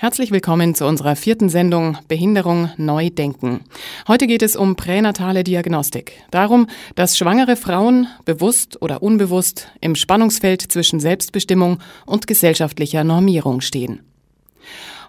Herzlich willkommen zu unserer vierten Sendung Behinderung neu denken. Heute geht es um pränatale Diagnostik. Darum, dass schwangere Frauen bewusst oder unbewusst im Spannungsfeld zwischen Selbstbestimmung und gesellschaftlicher Normierung stehen.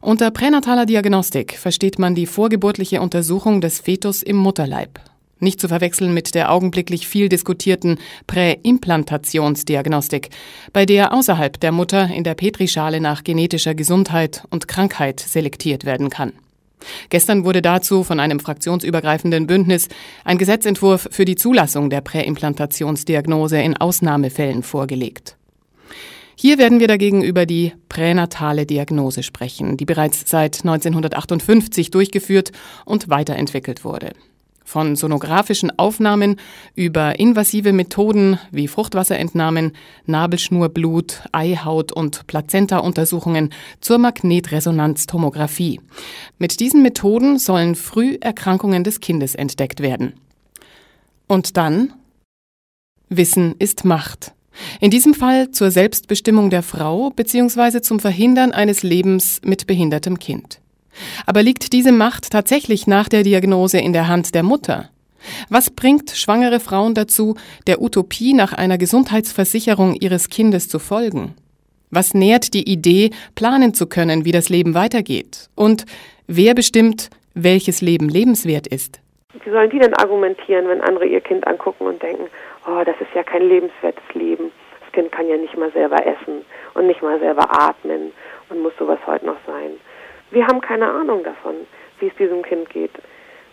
Unter pränataler Diagnostik versteht man die vorgeburtliche Untersuchung des Fetus im Mutterleib. Nicht zu verwechseln mit der augenblicklich viel diskutierten Präimplantationsdiagnostik, bei der außerhalb der Mutter in der Petrischale nach genetischer Gesundheit und Krankheit selektiert werden kann. Gestern wurde dazu von einem fraktionsübergreifenden Bündnis ein Gesetzentwurf für die Zulassung der Präimplantationsdiagnose in Ausnahmefällen vorgelegt. Hier werden wir dagegen über die pränatale Diagnose sprechen, die bereits seit 1958 durchgeführt und weiterentwickelt wurde. Von sonografischen Aufnahmen über invasive Methoden wie Fruchtwasserentnahmen, Nabelschnurblut, Eihaut und Plazenta-Untersuchungen zur Magnetresonanztomographie. Mit diesen Methoden sollen früh Erkrankungen des Kindes entdeckt werden. Und dann? Wissen ist Macht. In diesem Fall zur Selbstbestimmung der Frau bzw. zum Verhindern eines Lebens mit behindertem Kind. Aber liegt diese Macht tatsächlich nach der Diagnose in der Hand der Mutter? Was bringt schwangere Frauen dazu, der Utopie nach einer Gesundheitsversicherung ihres Kindes zu folgen? Was nährt die Idee, planen zu können, wie das Leben weitergeht? Und wer bestimmt, welches Leben lebenswert ist? Wie sollen die denn argumentieren, wenn andere ihr Kind angucken und denken, oh, das ist ja kein lebenswertes Leben. Das Kind kann ja nicht mal selber essen und nicht mal selber atmen und muss sowas heute noch sein. Wir haben keine Ahnung davon, wie es diesem Kind geht.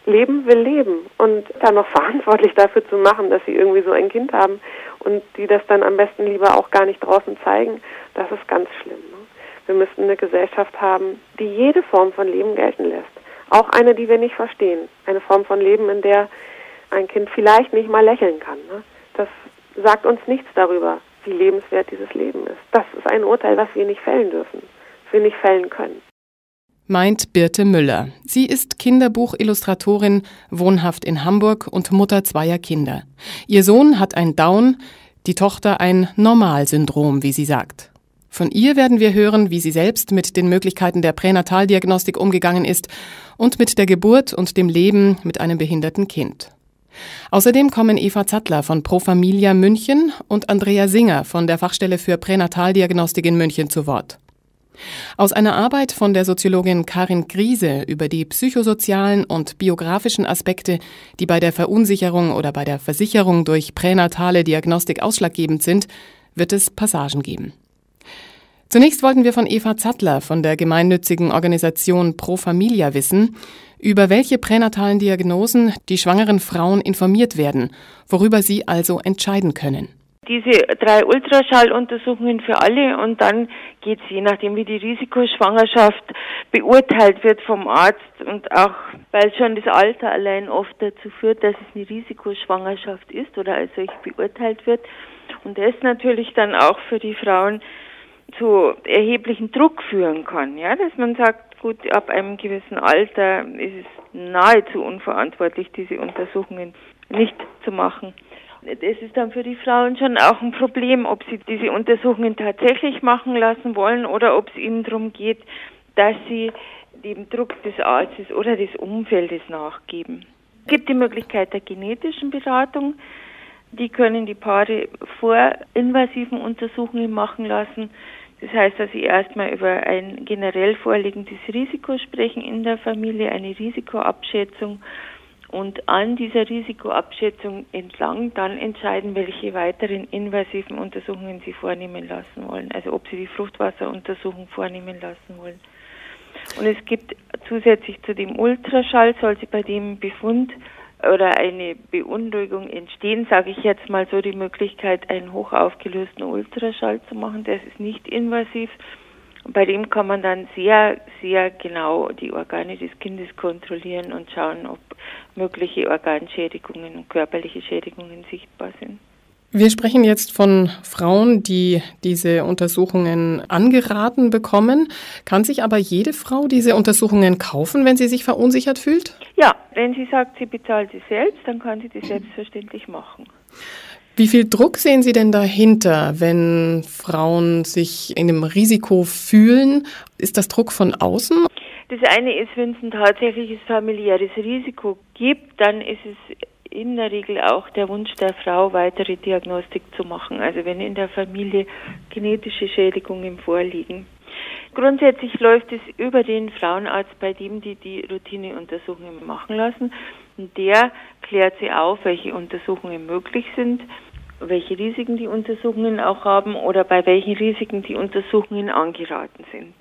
Leben will leben und dann noch verantwortlich dafür zu machen, dass sie irgendwie so ein Kind haben und die das dann am besten lieber auch gar nicht draußen zeigen, das ist ganz schlimm. Ne? Wir müssten eine Gesellschaft haben, die jede Form von Leben gelten lässt. Auch eine, die wir nicht verstehen. Eine Form von Leben, in der ein Kind vielleicht nicht mal lächeln kann. Ne? Das sagt uns nichts darüber, wie lebenswert dieses Leben ist. Das ist ein Urteil, was wir nicht fällen dürfen, was wir nicht fällen können meint Birte Müller. Sie ist Kinderbuchillustratorin, wohnhaft in Hamburg und Mutter zweier Kinder. Ihr Sohn hat ein Down, die Tochter ein Normalsyndrom, wie sie sagt. Von ihr werden wir hören, wie sie selbst mit den Möglichkeiten der Pränataldiagnostik umgegangen ist und mit der Geburt und dem Leben mit einem behinderten Kind. Außerdem kommen Eva Zattler von Pro Familia München und Andrea Singer von der Fachstelle für Pränataldiagnostik in München zu Wort. Aus einer Arbeit von der Soziologin Karin Griese über die psychosozialen und biografischen Aspekte, die bei der Verunsicherung oder bei der Versicherung durch pränatale Diagnostik ausschlaggebend sind, wird es Passagen geben. Zunächst wollten wir von Eva Zattler von der gemeinnützigen Organisation Pro Familia wissen, über welche pränatalen Diagnosen die schwangeren Frauen informiert werden, worüber sie also entscheiden können diese drei Ultraschalluntersuchungen für alle und dann geht es je nachdem, wie die Risikoschwangerschaft beurteilt wird vom Arzt und auch, weil schon das Alter allein oft dazu führt, dass es eine Risikoschwangerschaft ist oder als solch beurteilt wird. Und das natürlich dann auch für die Frauen zu erheblichen Druck führen kann, ja, dass man sagt, gut, ab einem gewissen Alter ist es nahezu unverantwortlich, diese Untersuchungen nicht zu machen es ist dann für die Frauen schon auch ein Problem, ob sie diese Untersuchungen tatsächlich machen lassen wollen oder ob es ihnen darum geht, dass sie dem Druck des Arztes oder des Umfeldes nachgeben. Es gibt die Möglichkeit der genetischen Beratung. Die können die Paare vor invasiven Untersuchungen machen lassen. Das heißt, dass sie erstmal über ein generell vorliegendes Risiko sprechen in der Familie, eine Risikoabschätzung und an dieser Risikoabschätzung entlang dann entscheiden, welche weiteren invasiven Untersuchungen sie vornehmen lassen wollen. Also ob sie die Fruchtwasseruntersuchung vornehmen lassen wollen. Und es gibt zusätzlich zu dem Ultraschall, soll sie bei dem Befund oder eine Beunruhigung entstehen, sage ich jetzt mal so, die Möglichkeit, einen hochaufgelösten Ultraschall zu machen. Das ist nicht invasiv bei dem kann man dann sehr, sehr genau die Organe des Kindes kontrollieren und schauen, ob mögliche Organschädigungen und körperliche Schädigungen sichtbar sind. Wir sprechen jetzt von Frauen, die diese Untersuchungen angeraten bekommen. Kann sich aber jede Frau diese Untersuchungen kaufen, wenn sie sich verunsichert fühlt? Ja, wenn sie sagt, sie bezahlt sie selbst, dann kann sie das selbstverständlich machen. Wie viel Druck sehen Sie denn dahinter, wenn Frauen sich in einem Risiko fühlen? Ist das Druck von außen? Das eine ist, wenn es ein tatsächliches familiäres Risiko gibt, dann ist es in der Regel auch der Wunsch der Frau, weitere Diagnostik zu machen. Also wenn in der Familie genetische Schädigungen vorliegen. Grundsätzlich läuft es über den Frauenarzt, bei dem die die Routineuntersuchungen machen lassen. Und der klärt sie auf, welche Untersuchungen möglich sind, welche Risiken die Untersuchungen auch haben oder bei welchen Risiken die Untersuchungen angeraten sind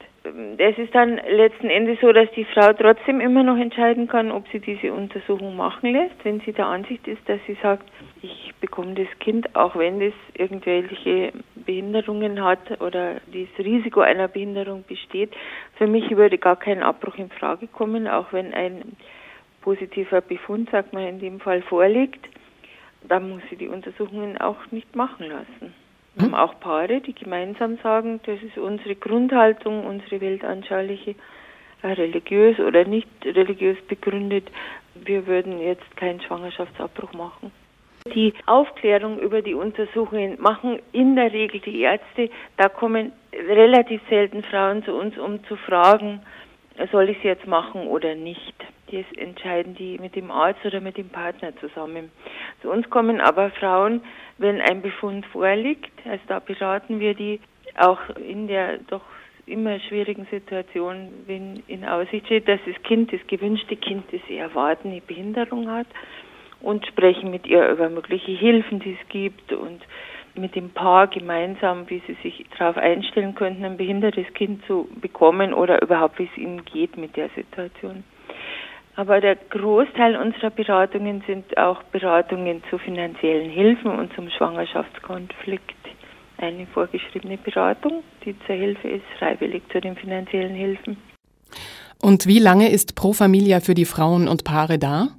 es ist dann letzten Endes so, dass die Frau trotzdem immer noch entscheiden kann, ob sie diese Untersuchung machen lässt, wenn sie der Ansicht ist, dass sie sagt, ich bekomme das Kind, auch wenn es irgendwelche Behinderungen hat oder das Risiko einer Behinderung besteht. Für mich würde gar kein Abbruch in Frage kommen, auch wenn ein positiver Befund, sagt man in dem Fall, vorliegt. Dann muss sie die Untersuchungen auch nicht machen lassen. Wir haben auch Paare, die gemeinsam sagen, das ist unsere Grundhaltung, unsere weltanschauliche, äh, religiös oder nicht religiös begründet. Wir würden jetzt keinen Schwangerschaftsabbruch machen. Die Aufklärung über die Untersuchungen machen in der Regel die Ärzte. Da kommen relativ selten Frauen zu uns, um zu fragen, soll ich es jetzt machen oder nicht. Das entscheiden die mit dem Arzt oder mit dem Partner zusammen. Zu uns kommen aber Frauen, wenn ein Befund vorliegt. Also da beraten wir die auch in der doch immer schwierigen Situation, wenn in Aussicht steht, dass das Kind, das gewünschte Kind, das sie erwarten, eine Behinderung hat und sprechen mit ihr über mögliche Hilfen, die es gibt und mit dem Paar gemeinsam, wie sie sich darauf einstellen könnten, ein behindertes Kind zu bekommen oder überhaupt, wie es ihnen geht mit der Situation. Aber der Großteil unserer Beratungen sind auch Beratungen zu finanziellen Hilfen und zum Schwangerschaftskonflikt. Eine vorgeschriebene Beratung, die zur Hilfe ist, freiwillig zu den finanziellen Hilfen. Und wie lange ist Pro Familia für die Frauen und Paare da?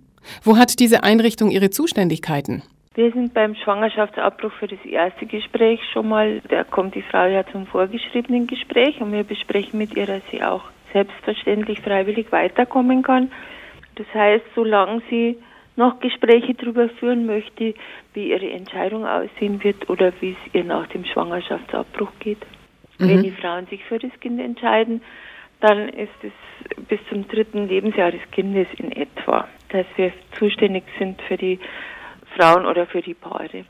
Wo hat diese Einrichtung ihre Zuständigkeiten? Wir sind beim Schwangerschaftsabbruch für das erste Gespräch schon mal, da kommt die Frau ja zum vorgeschriebenen Gespräch und wir besprechen mit ihr, dass sie auch selbstverständlich freiwillig weiterkommen kann. Das heißt, solange sie noch Gespräche darüber führen möchte, wie ihre Entscheidung aussehen wird oder wie es ihr nach dem Schwangerschaftsabbruch geht. Mhm. Wenn die Frauen sich für das Kind entscheiden, dann ist es bis zum dritten Lebensjahr des Kindes in etwa, dass wir zuständig sind für die Frauen oder für die Paare.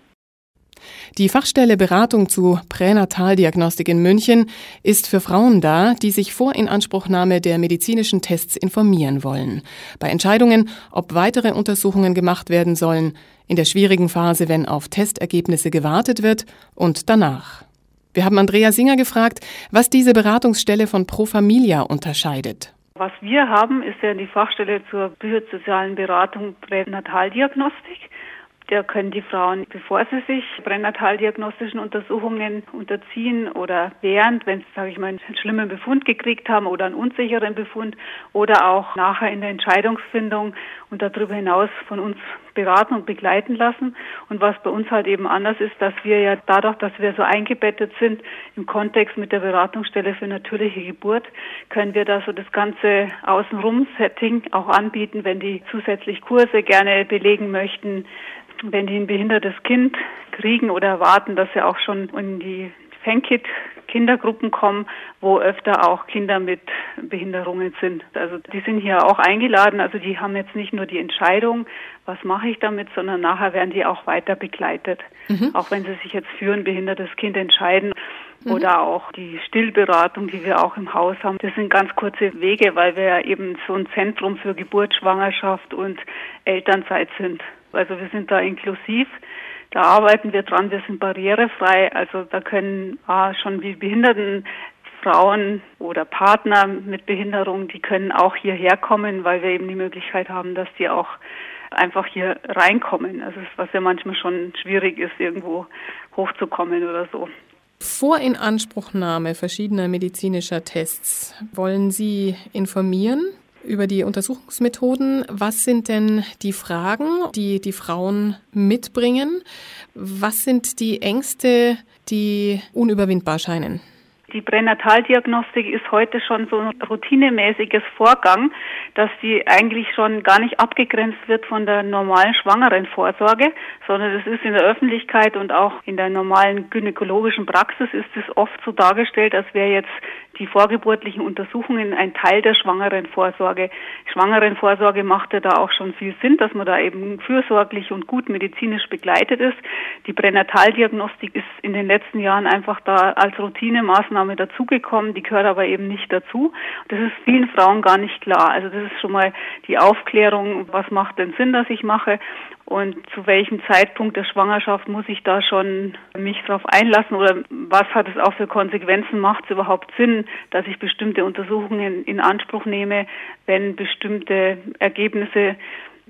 Die Fachstelle Beratung zu Pränataldiagnostik in München ist für Frauen da, die sich vor Inanspruchnahme der medizinischen Tests informieren wollen. Bei Entscheidungen, ob weitere Untersuchungen gemacht werden sollen, in der schwierigen Phase, wenn auf Testergebnisse gewartet wird und danach. Wir haben Andrea Singer gefragt, was diese Beratungsstelle von Pro Familia unterscheidet. Was wir haben, ist ja die Fachstelle zur psychosozialen Beratung Pränataldiagnostik. Da können die Frauen, bevor sie sich pränataldiagnostischen Untersuchungen unterziehen oder während, wenn sie, sage ich mal, einen schlimmen Befund gekriegt haben oder einen unsicheren Befund oder auch nachher in der Entscheidungsfindung und darüber hinaus von uns beraten und begleiten lassen. Und was bei uns halt eben anders ist, dass wir ja dadurch, dass wir so eingebettet sind im Kontext mit der Beratungsstelle für natürliche Geburt, können wir da so das ganze Außenrum-Setting auch anbieten, wenn die zusätzlich Kurse gerne belegen möchten, wenn die ein behindertes Kind kriegen oder erwarten, dass sie auch schon in die Fankit Kindergruppen kommen, wo öfter auch Kinder mit Behinderungen sind. Also die sind hier auch eingeladen. Also die haben jetzt nicht nur die Entscheidung, was mache ich damit, sondern nachher werden die auch weiter begleitet. Mhm. Auch wenn sie sich jetzt für ein behindertes Kind entscheiden mhm. oder auch die Stillberatung, die wir auch im Haus haben. Das sind ganz kurze Wege, weil wir ja eben so ein Zentrum für Geburt, Schwangerschaft und Elternzeit sind. Also wir sind da inklusiv. Da arbeiten wir dran. Wir sind barrierefrei. Also da können ah, schon wie Behinderten Frauen oder Partner mit Behinderung, die können auch hierher kommen, weil wir eben die Möglichkeit haben, dass die auch einfach hier reinkommen. Also was ja manchmal schon schwierig ist, irgendwo hochzukommen oder so. Vor Inanspruchnahme verschiedener medizinischer Tests wollen Sie informieren über die Untersuchungsmethoden. Was sind denn die Fragen, die die Frauen mitbringen? Was sind die Ängste, die unüberwindbar scheinen? Die Pränataldiagnostik ist heute schon so ein routinemäßiges Vorgang, dass die eigentlich schon gar nicht abgegrenzt wird von der normalen Schwangerenvorsorge, sondern es ist in der Öffentlichkeit und auch in der normalen gynäkologischen Praxis ist es oft so dargestellt, als wäre jetzt die vorgeburtlichen Untersuchungen ein Teil der Schwangerenvorsorge. Schwangerenvorsorge macht ja da auch schon viel Sinn, dass man da eben fürsorglich und gut medizinisch begleitet ist. Die Pränataldiagnostik ist in den letzten Jahren einfach da als Routinemaßnahme dazugekommen, die gehört aber eben nicht dazu. Das ist vielen Frauen gar nicht klar. Also das ist schon mal die Aufklärung, was macht denn Sinn, dass ich mache und zu welchem Zeitpunkt der Schwangerschaft muss ich da schon mich darauf einlassen oder was hat es auch für Konsequenzen? Macht es überhaupt Sinn, dass ich bestimmte Untersuchungen in Anspruch nehme, wenn bestimmte Ergebnisse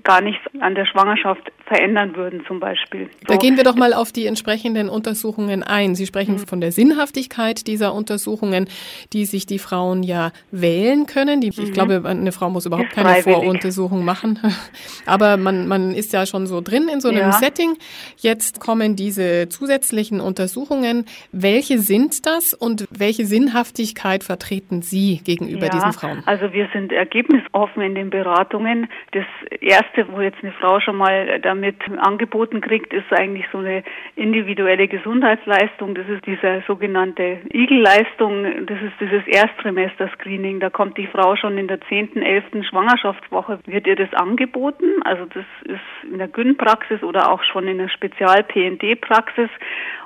gar nichts an der Schwangerschaft verändern würden zum Beispiel. Da so. gehen wir doch mal auf die entsprechenden Untersuchungen ein. Sie sprechen mhm. von der Sinnhaftigkeit dieser Untersuchungen, die sich die Frauen ja wählen können. Die, mhm. Ich glaube, eine Frau muss überhaupt keine Voruntersuchung machen. Aber man, man ist ja schon so drin in so einem ja. Setting. Jetzt kommen diese zusätzlichen Untersuchungen. Welche sind das und welche Sinnhaftigkeit vertreten Sie gegenüber ja, diesen Frauen? Also wir sind ergebnisoffen in den Beratungen. Das erste, wo jetzt eine Frau schon mal da damit angeboten kriegt, ist eigentlich so eine individuelle Gesundheitsleistung. Das ist diese sogenannte Igel-Leistung. Das ist dieses Erstsemester-Screening. Da kommt die Frau schon in der zehnten, elften Schwangerschaftswoche, wird ihr das angeboten. Also das ist in der Gyn-Praxis oder auch schon in der Spezial-PND-Praxis.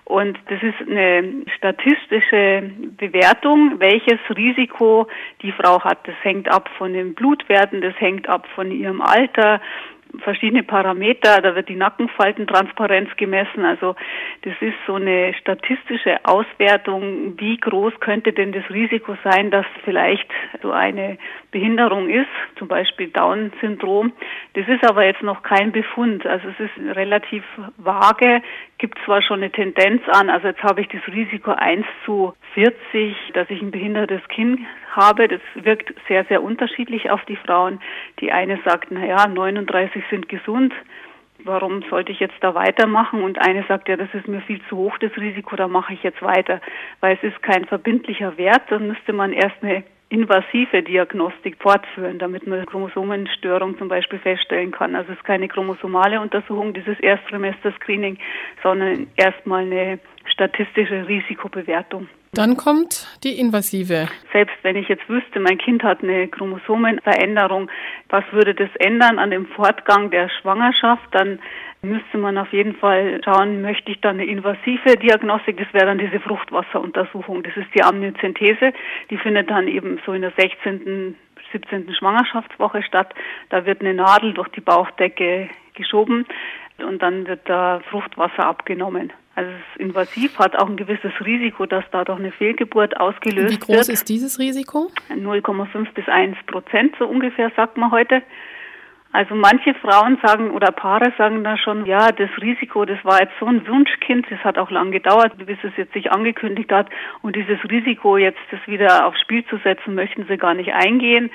Und das ist eine statistische Bewertung, welches Risiko die Frau hat. Das hängt ab von den Blutwerten, das hängt ab von ihrem Alter, verschiedene Parameter, da wird die Nackenfaltentransparenz gemessen. Also das ist so eine statistische Auswertung, wie groß könnte denn das Risiko sein, dass vielleicht so eine Behinderung ist, zum Beispiel Down-Syndrom. Das ist aber jetzt noch kein Befund. Also es ist relativ vage, gibt zwar schon eine Tendenz an, also jetzt habe ich das Risiko 1 zu 40, dass ich ein behindertes Kind habe. Das wirkt sehr, sehr unterschiedlich auf die Frauen. Die eine sagt, na ja, 39 sind gesund. Warum sollte ich jetzt da weitermachen? Und eine sagt, ja, das ist mir viel zu hoch, das Risiko, da mache ich jetzt weiter. Weil es ist kein verbindlicher Wert, dann müsste man erst eine invasive Diagnostik fortführen, damit man Chromosomenstörung zum Beispiel feststellen kann. Also es ist keine chromosomale Untersuchung, dieses Erstsemester-Screening, sondern erstmal eine statistische Risikobewertung. Dann kommt die invasive. Selbst wenn ich jetzt wüsste, mein Kind hat eine Chromosomenveränderung, was würde das ändern an dem Fortgang der Schwangerschaft, dann müsste man auf jeden Fall schauen, möchte ich dann eine invasive Diagnostik, das wäre dann diese Fruchtwasseruntersuchung. Das ist die Amniozentese, die findet dann eben so in der 16. 17. Schwangerschaftswoche statt. Da wird eine Nadel durch die Bauchdecke geschoben und dann wird da Fruchtwasser abgenommen. Also es ist invasiv, hat auch ein gewisses Risiko, dass dadurch eine Fehlgeburt ausgelöst wird. Wie groß wird. ist dieses Risiko? 0,5 bis 1 Prozent, so ungefähr sagt man heute. Also manche Frauen sagen oder Paare sagen da schon, ja, das Risiko, das war jetzt so ein Wunschkind, das hat auch lang gedauert, bis es jetzt sich angekündigt hat. Und dieses Risiko, jetzt das wieder aufs Spiel zu setzen, möchten sie gar nicht eingehen.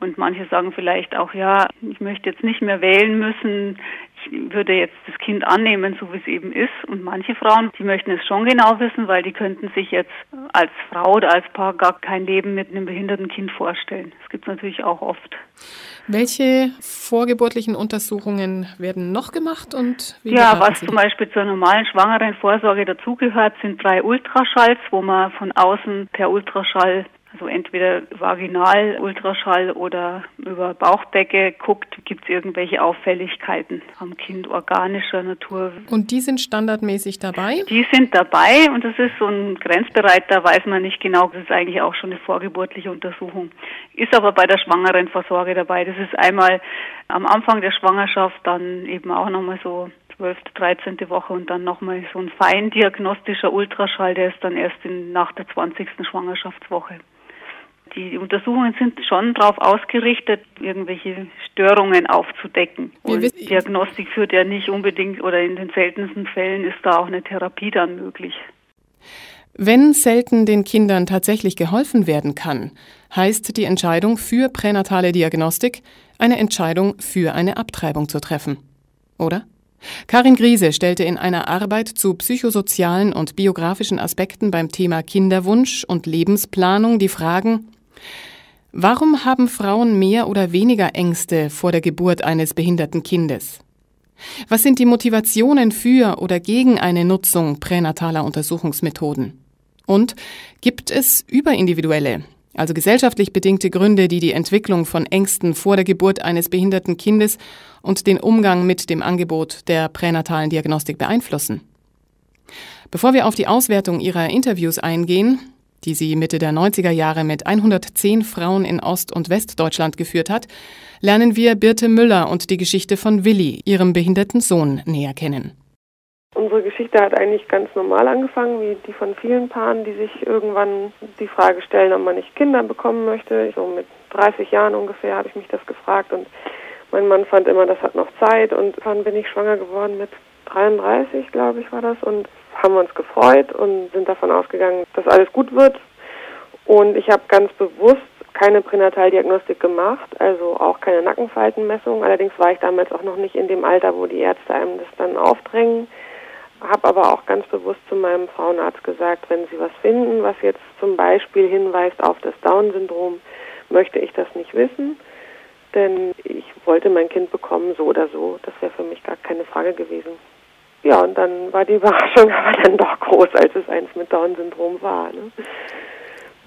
Und manche sagen vielleicht auch, ja, ich möchte jetzt nicht mehr wählen müssen, würde jetzt das Kind annehmen, so wie es eben ist. Und manche Frauen, die möchten es schon genau wissen, weil die könnten sich jetzt als Frau oder als Paar gar kein Leben mit einem behinderten Kind vorstellen. Das gibt es natürlich auch oft. Welche vorgeburtlichen Untersuchungen werden noch gemacht und wie Ja, was Sie? zum Beispiel zur normalen schwangeren Vorsorge dazugehört, sind drei Ultraschalls, wo man von außen per Ultraschall also entweder vaginal Ultraschall oder über Bauchdecke guckt, gibt es irgendwelche Auffälligkeiten am Kind organischer Natur. Und die sind standardmäßig dabei? Die sind dabei und das ist so ein Grenzbereich, da weiß man nicht genau, das ist eigentlich auch schon eine vorgeburtliche Untersuchung. Ist aber bei der schwangeren Vorsorge dabei. Das ist einmal am Anfang der Schwangerschaft, dann eben auch nochmal so 12., 13. Woche und dann nochmal so ein feindiagnostischer Ultraschall, der ist dann erst in, nach der 20. Schwangerschaftswoche. Die Untersuchungen sind schon darauf ausgerichtet, irgendwelche Störungen aufzudecken. Und Diagnostik führt ja nicht unbedingt oder in den seltensten Fällen ist da auch eine Therapie dann möglich. Wenn selten den Kindern tatsächlich geholfen werden kann, heißt die Entscheidung für pränatale Diagnostik eine Entscheidung für eine Abtreibung zu treffen. Oder? Karin Griese stellte in einer Arbeit zu psychosozialen und biografischen Aspekten beim Thema Kinderwunsch und Lebensplanung die Fragen Warum haben Frauen mehr oder weniger Ängste vor der Geburt eines behinderten Kindes? Was sind die Motivationen für oder gegen eine Nutzung pränataler Untersuchungsmethoden? Und gibt es überindividuelle, also gesellschaftlich bedingte Gründe, die die Entwicklung von Ängsten vor der Geburt eines behinderten Kindes und den Umgang mit dem Angebot der pränatalen Diagnostik beeinflussen. Bevor wir auf die Auswertung ihrer Interviews eingehen, die sie Mitte der 90er Jahre mit 110 Frauen in Ost- und Westdeutschland geführt hat, lernen wir Birte Müller und die Geschichte von Willi, ihrem behinderten Sohn, näher kennen. Unsere Geschichte hat eigentlich ganz normal angefangen, wie die von vielen Paaren, die sich irgendwann die Frage stellen, ob man nicht Kinder bekommen möchte. So mit 30 Jahren ungefähr habe ich mich das gefragt und mein Mann fand immer, das hat noch Zeit und dann bin ich schwanger geworden mit 33, glaube ich, war das und haben uns gefreut und sind davon ausgegangen, dass alles gut wird. Und ich habe ganz bewusst keine Pränataldiagnostik gemacht, also auch keine Nackenfaltenmessung. Allerdings war ich damals auch noch nicht in dem Alter, wo die Ärzte einem das dann aufdrängen habe aber auch ganz bewusst zu meinem Frauenarzt gesagt, wenn Sie was finden, was jetzt zum Beispiel hinweist auf das Down-Syndrom, möchte ich das nicht wissen, denn ich wollte mein Kind bekommen, so oder so. Das wäre für mich gar keine Frage gewesen. Ja, und dann war die Überraschung aber dann doch groß, als es eins mit Down-Syndrom war. Ne?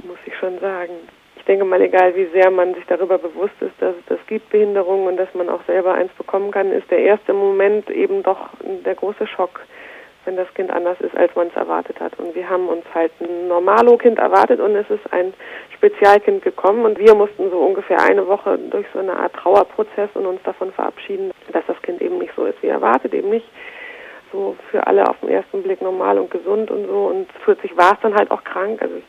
Muss ich schon sagen. Ich denke mal, egal wie sehr man sich darüber bewusst ist, dass es das gibt, Behinderungen und dass man auch selber eins bekommen kann, ist der erste Moment eben doch der große Schock wenn das Kind anders ist, als man es erwartet hat. Und wir haben uns halt ein Normalo-Kind erwartet und es ist ein Spezialkind gekommen und wir mussten so ungefähr eine Woche durch so eine Art Trauerprozess und uns davon verabschieden, dass das Kind eben nicht so ist wie erwartet, eben nicht so für alle auf den ersten Blick normal und gesund und so und plötzlich war es dann halt auch krank. Also ich,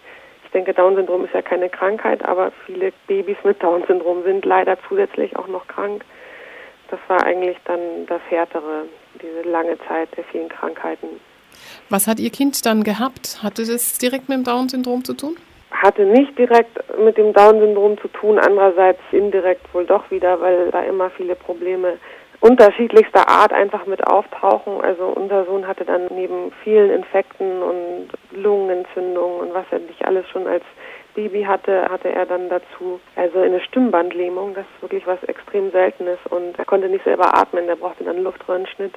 ich denke, Down-Syndrom ist ja keine Krankheit, aber viele Babys mit Down-Syndrom sind leider zusätzlich auch noch krank das war eigentlich dann das Härtere, diese lange Zeit der vielen Krankheiten. Was hat Ihr Kind dann gehabt? Hatte das direkt mit dem Down-Syndrom zu tun? Hatte nicht direkt mit dem Down-Syndrom zu tun, andererseits indirekt wohl doch wieder, weil da immer viele Probleme unterschiedlichster Art einfach mit auftauchen. Also unser Sohn hatte dann neben vielen Infekten und Lungenentzündungen und was er nicht alles schon als Baby hatte, hatte er dann dazu also eine Stimmbandlähmung. Das ist wirklich was extrem Seltenes und er konnte nicht selber atmen. Der brauchte dann einen Luftröhrenschnitt.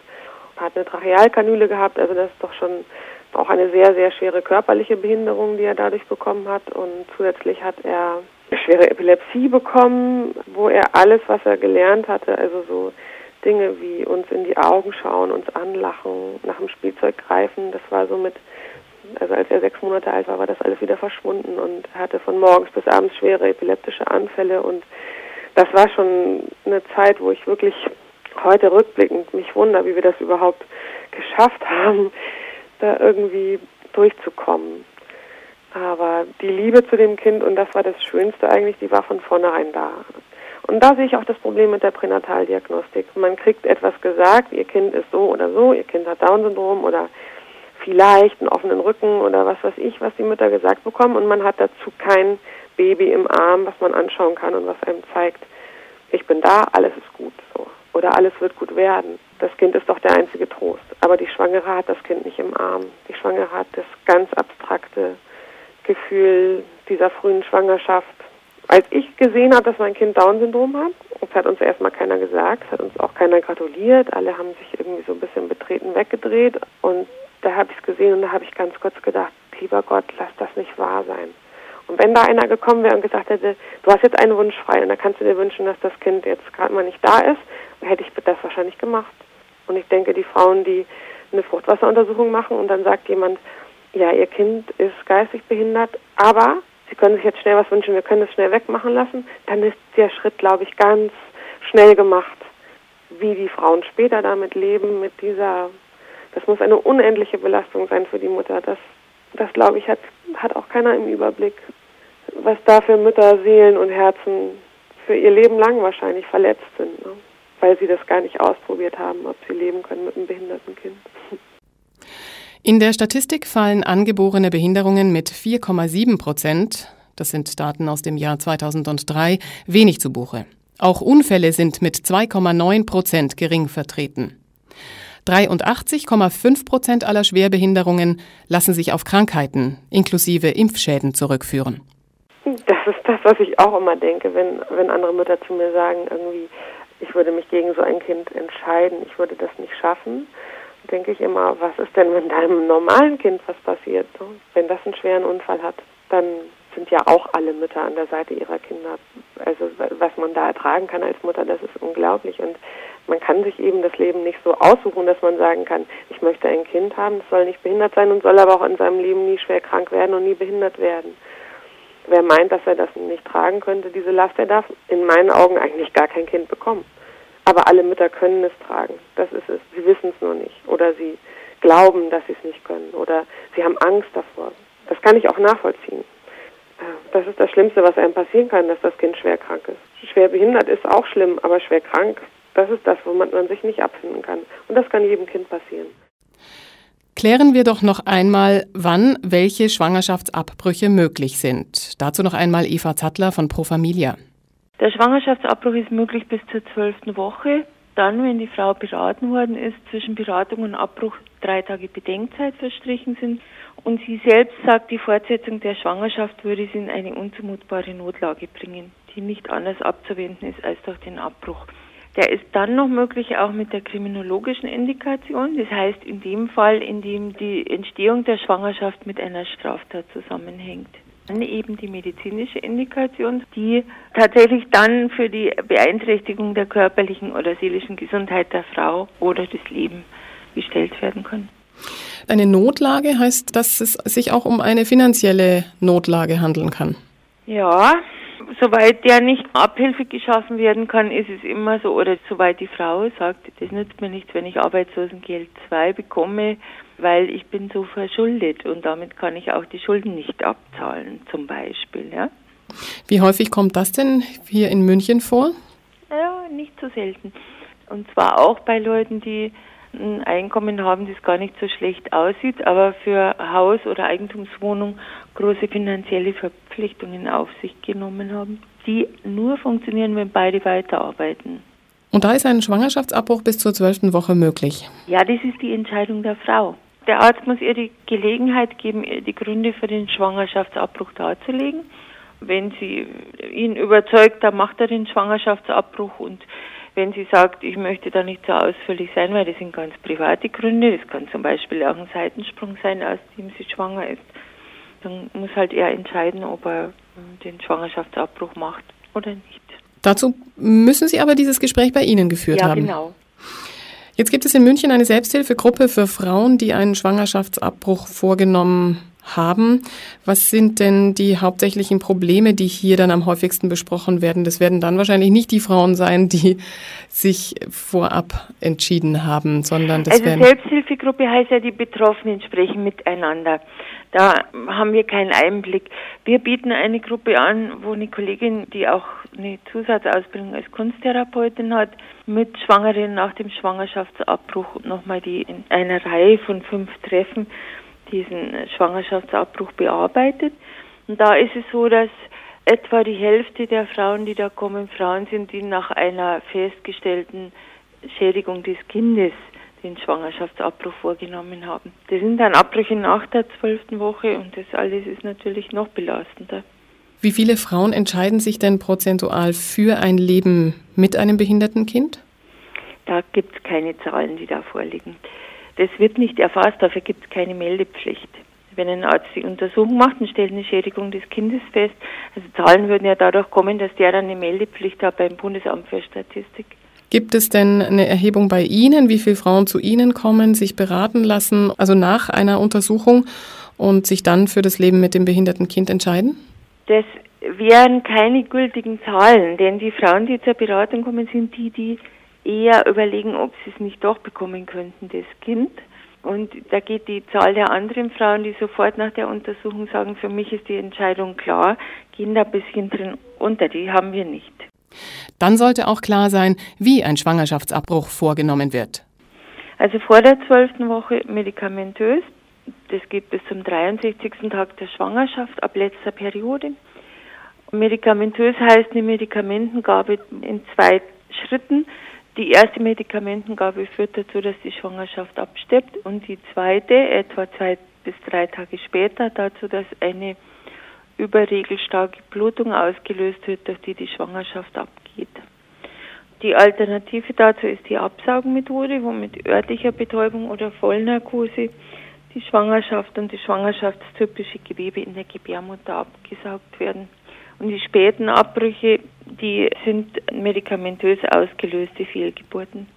Hat eine Trachealkanüle gehabt. Also das ist doch schon auch eine sehr, sehr schwere körperliche Behinderung, die er dadurch bekommen hat. Und zusätzlich hat er schwere Epilepsie bekommen, wo er alles, was er gelernt hatte, also so Dinge wie uns in die Augen schauen, uns anlachen, nach dem Spielzeug greifen, das war so mit also als er sechs Monate alt war, war das alles wieder verschwunden und hatte von morgens bis abends schwere epileptische Anfälle und das war schon eine Zeit, wo ich wirklich heute rückblickend mich wundere, wie wir das überhaupt geschafft haben, da irgendwie durchzukommen. Aber die Liebe zu dem Kind, und das war das Schönste eigentlich, die war von vornherein da. Und da sehe ich auch das Problem mit der Pränataldiagnostik. Man kriegt etwas gesagt, ihr Kind ist so oder so, ihr Kind hat Down-Syndrom oder vielleicht einen offenen Rücken oder was weiß ich, was die Mütter gesagt bekommen und man hat dazu kein Baby im Arm, was man anschauen kann und was einem zeigt, ich bin da, alles ist gut so oder alles wird gut werden. Das Kind ist doch der einzige Trost, aber die Schwangere hat das Kind nicht im Arm. Die Schwangere hat das ganz abstrakte Gefühl dieser frühen Schwangerschaft. Als ich gesehen habe, dass mein Kind Down-Syndrom hat, das hat uns erstmal keiner gesagt, es hat uns auch keiner gratuliert, alle haben sich irgendwie so ein bisschen betreten weggedreht und da habe ich es gesehen und da habe ich ganz kurz gedacht, lieber Gott, lass das nicht wahr sein. Und wenn da einer gekommen wäre und gesagt hätte, du hast jetzt einen Wunsch frei und da kannst du dir wünschen, dass das Kind jetzt gerade mal nicht da ist, hätte ich das wahrscheinlich gemacht. Und ich denke, die Frauen, die eine Fruchtwasseruntersuchung machen und dann sagt jemand, ja, ihr Kind ist geistig behindert, aber sie können sich jetzt schnell was wünschen, wir können es schnell wegmachen lassen, dann ist der Schritt, glaube ich, ganz schnell gemacht. Wie die Frauen später damit leben, mit dieser das muss eine unendliche Belastung sein für die Mutter. Das, das glaube ich, hat, hat auch keiner im Überblick. Was da für Mütter, Seelen und Herzen für ihr Leben lang wahrscheinlich verletzt sind, ne? weil sie das gar nicht ausprobiert haben, ob sie leben können mit einem behinderten Kind. In der Statistik fallen angeborene Behinderungen mit 4,7 Prozent, das sind Daten aus dem Jahr 2003, wenig zu Buche. Auch Unfälle sind mit 2,9 Prozent gering vertreten. 83,5 Prozent aller Schwerbehinderungen lassen sich auf Krankheiten inklusive Impfschäden zurückführen. Das ist das, was ich auch immer denke, wenn, wenn andere Mütter zu mir sagen, irgendwie, ich würde mich gegen so ein Kind entscheiden, ich würde das nicht schaffen, denke ich immer, was ist denn, wenn deinem normalen Kind was passiert? Wenn das einen schweren Unfall hat, dann sind ja auch alle Mütter an der Seite ihrer Kinder. Also was man da ertragen kann als Mutter, das ist unglaublich. Und man kann sich eben das Leben nicht so aussuchen, dass man sagen kann, ich möchte ein Kind haben, es soll nicht behindert sein und soll aber auch in seinem Leben nie schwer krank werden und nie behindert werden. Wer meint, dass er das nicht tragen könnte, diese Last, der darf in meinen Augen eigentlich gar kein Kind bekommen. Aber alle Mütter können es tragen. Das ist es. Sie wissen es nur nicht. Oder sie glauben, dass sie es nicht können. Oder sie haben Angst davor. Das kann ich auch nachvollziehen. Das ist das Schlimmste, was einem passieren kann, dass das Kind schwer krank ist. Schwer behindert ist auch schlimm, aber schwer krank, das ist das, womit man sich nicht abfinden kann. Und das kann jedem Kind passieren. Klären wir doch noch einmal, wann welche Schwangerschaftsabbrüche möglich sind. Dazu noch einmal Eva Zattler von Pro Familia. Der Schwangerschaftsabbruch ist möglich bis zur zwölften Woche. Dann, wenn die Frau beraten worden ist, zwischen Beratung und Abbruch drei Tage Bedenkzeit verstrichen sind. Und sie selbst sagt, die Fortsetzung der Schwangerschaft würde sie in eine unzumutbare Notlage bringen, die nicht anders abzuwenden ist als durch den Abbruch. Der ist dann noch möglich auch mit der kriminologischen Indikation, das heißt in dem Fall, in dem die Entstehung der Schwangerschaft mit einer Straftat zusammenhängt. Dann eben die medizinische Indikation, die tatsächlich dann für die Beeinträchtigung der körperlichen oder seelischen Gesundheit der Frau oder des Lebens gestellt werden kann. Eine Notlage heißt, dass es sich auch um eine finanzielle Notlage handeln kann. Ja, soweit der nicht Abhilfe geschaffen werden kann, ist es immer so, oder soweit die Frau sagt, das nützt mir nichts, wenn ich Arbeitslosengeld 2 bekomme, weil ich bin so verschuldet und damit kann ich auch die Schulden nicht abzahlen, zum Beispiel. Ja. Wie häufig kommt das denn hier in München vor? Ja, nicht so selten. Und zwar auch bei Leuten, die ein Einkommen haben, das gar nicht so schlecht aussieht, aber für Haus oder Eigentumswohnung große finanzielle Verpflichtungen auf sich genommen haben, die nur funktionieren, wenn beide weiterarbeiten. Und da ist ein Schwangerschaftsabbruch bis zur zwölften Woche möglich. Ja, das ist die Entscheidung der Frau. Der Arzt muss ihr die Gelegenheit geben, die Gründe für den Schwangerschaftsabbruch darzulegen. Wenn sie ihn überzeugt, dann macht er den Schwangerschaftsabbruch und wenn sie sagt, ich möchte da nicht so ausführlich sein, weil das sind ganz private Gründe, das kann zum Beispiel auch ein Seitensprung sein, aus dem sie schwanger ist, dann muss halt er entscheiden, ob er den Schwangerschaftsabbruch macht oder nicht. Dazu müssen Sie aber dieses Gespräch bei Ihnen geführt ja, haben. Ja, genau. Jetzt gibt es in München eine Selbsthilfegruppe für Frauen, die einen Schwangerschaftsabbruch vorgenommen haben. Was sind denn die hauptsächlichen Probleme, die hier dann am häufigsten besprochen werden? Das werden dann wahrscheinlich nicht die Frauen sein, die sich vorab entschieden haben, sondern das also werden Selbsthilfegruppe heißt ja, die Betroffenen sprechen miteinander. Da haben wir keinen Einblick. Wir bieten eine Gruppe an, wo eine Kollegin, die auch eine Zusatzausbildung als Kunsttherapeutin hat, mit Schwangeren nach dem Schwangerschaftsabbruch nochmal die in einer Reihe von fünf Treffen diesen Schwangerschaftsabbruch bearbeitet. Und da ist es so, dass etwa die Hälfte der Frauen, die da kommen, Frauen sind, die nach einer festgestellten Schädigung des Kindes den Schwangerschaftsabbruch vorgenommen haben. Das sind dann Abbrüche nach der zwölften Woche und das alles ist natürlich noch belastender. Wie viele Frauen entscheiden sich denn prozentual für ein Leben mit einem behinderten Kind? Da gibt es keine Zahlen, die da vorliegen. Das wird nicht erfasst, dafür gibt es keine Meldepflicht. Wenn ein Arzt die Untersuchung macht und stellt eine Schädigung des Kindes fest, also Zahlen würden ja dadurch kommen, dass der dann eine Meldepflicht hat beim Bundesamt für Statistik. Gibt es denn eine Erhebung bei Ihnen, wie viele Frauen zu Ihnen kommen, sich beraten lassen, also nach einer Untersuchung und sich dann für das Leben mit dem behinderten Kind entscheiden? Das wären keine gültigen Zahlen, denn die Frauen, die zur Beratung kommen, sind die, die eher überlegen, ob sie es nicht doch bekommen könnten, das Kind. Und da geht die Zahl der anderen Frauen, die sofort nach der Untersuchung sagen, für mich ist die Entscheidung klar, gehen da ein bisschen drin unter. Die haben wir nicht. Dann sollte auch klar sein, wie ein Schwangerschaftsabbruch vorgenommen wird. Also vor der zwölften Woche medikamentös. Das geht bis zum 63. Tag der Schwangerschaft ab letzter Periode. Medikamentös heißt eine Medikamentengabe in zwei Schritten Die erste Medikamentengabe führt dazu, dass die Schwangerschaft abstirbt und die zweite, etwa zwei bis drei Tage später, dazu, dass eine überregelstarke Blutung ausgelöst wird, durch die die Schwangerschaft abgeht. Die Alternative dazu ist die Absaugmethode, wo mit örtlicher Betäubung oder Vollnarkose die Schwangerschaft und die schwangerschaftstypische Gewebe in der Gebärmutter abgesaugt werden. Und die späten Abbrüche, die sind medikamentös ausgelöste Fehlgeburten.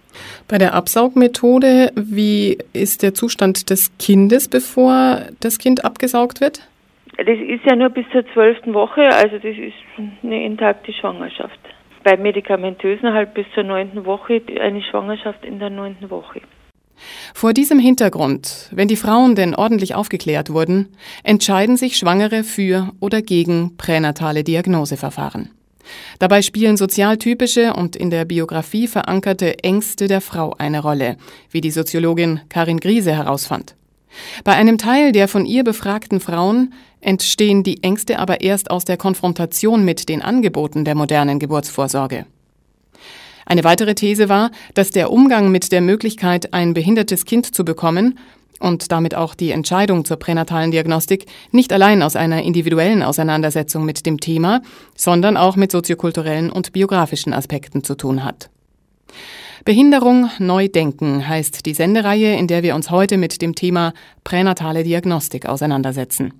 Bei der Absaugmethode, wie ist der Zustand des Kindes, bevor das Kind abgesaugt wird? Das ist ja nur bis zur zwölften Woche, also das ist eine intakte Schwangerschaft. Bei medikamentösen halt bis zur neunten Woche eine Schwangerschaft in der neunten Woche. Vor diesem Hintergrund, wenn die Frauen denn ordentlich aufgeklärt wurden, entscheiden sich Schwangere für oder gegen pränatale Diagnoseverfahren. Dabei spielen sozialtypische und in der Biografie verankerte Ängste der Frau eine Rolle, wie die Soziologin Karin Griese herausfand. Bei einem Teil der von ihr befragten Frauen entstehen die Ängste aber erst aus der Konfrontation mit den Angeboten der modernen Geburtsvorsorge. Eine weitere These war, dass der Umgang mit der Möglichkeit, ein behindertes Kind zu bekommen und damit auch die Entscheidung zur pränatalen Diagnostik nicht allein aus einer individuellen Auseinandersetzung mit dem Thema, sondern auch mit soziokulturellen und biografischen Aspekten zu tun hat. Behinderung neu denken heißt die Sendereihe, in der wir uns heute mit dem Thema pränatale Diagnostik auseinandersetzen.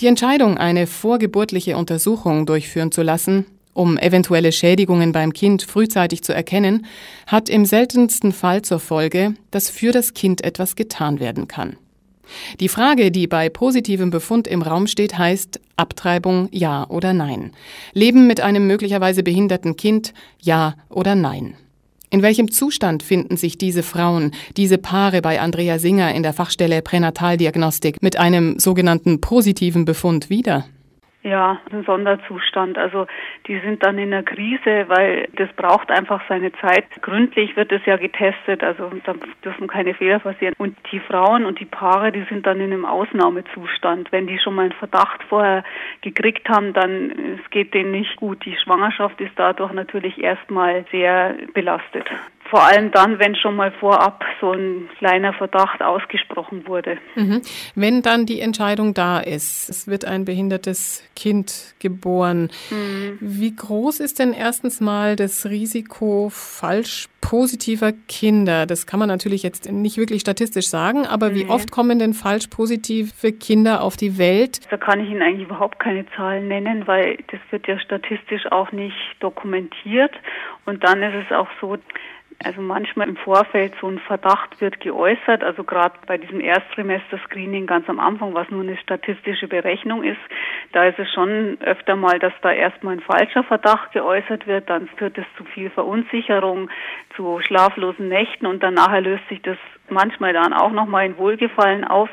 Die Entscheidung, eine vorgeburtliche Untersuchung durchführen zu lassen, um eventuelle Schädigungen beim Kind frühzeitig zu erkennen, hat im seltensten Fall zur Folge, dass für das Kind etwas getan werden kann. Die Frage, die bei positivem Befund im Raum steht, heißt Abtreibung ja oder nein. Leben mit einem möglicherweise behinderten Kind ja oder nein. In welchem Zustand finden sich diese Frauen, diese Paare bei Andrea Singer in der Fachstelle Pränataldiagnostik mit einem sogenannten positiven Befund wieder? Ja, ein Sonderzustand. Also die sind dann in einer Krise, weil das braucht einfach seine Zeit. Gründlich wird es ja getestet, also da dürfen keine Fehler passieren. Und die Frauen und die Paare, die sind dann in einem Ausnahmezustand. Wenn die schon mal einen Verdacht vorher gekriegt haben, dann es geht denen nicht gut. Die Schwangerschaft ist dadurch natürlich erstmal sehr belastet. Vor allem dann, wenn schon mal vorab so ein kleiner Verdacht ausgesprochen wurde. Mhm. Wenn dann die Entscheidung da ist, es wird ein behindertes Kind geboren, mhm. wie groß ist denn erstens mal das Risiko falsch positiver Kinder? Das kann man natürlich jetzt nicht wirklich statistisch sagen, aber wie oft kommen denn falsch positive Kinder auf die Welt? Da kann ich Ihnen eigentlich überhaupt keine Zahlen nennen, weil das wird ja statistisch auch nicht dokumentiert. Und dann ist es auch so, also manchmal im Vorfeld so ein Verdacht wird geäußert, also gerade bei diesem Erstsemester-Screening ganz am Anfang, was nur eine statistische Berechnung ist, da ist es schon öfter mal, dass da erstmal ein falscher Verdacht geäußert wird, dann führt es zu viel Verunsicherung, zu schlaflosen Nächten und danach löst sich das manchmal dann auch nochmal in Wohlgefallen auf.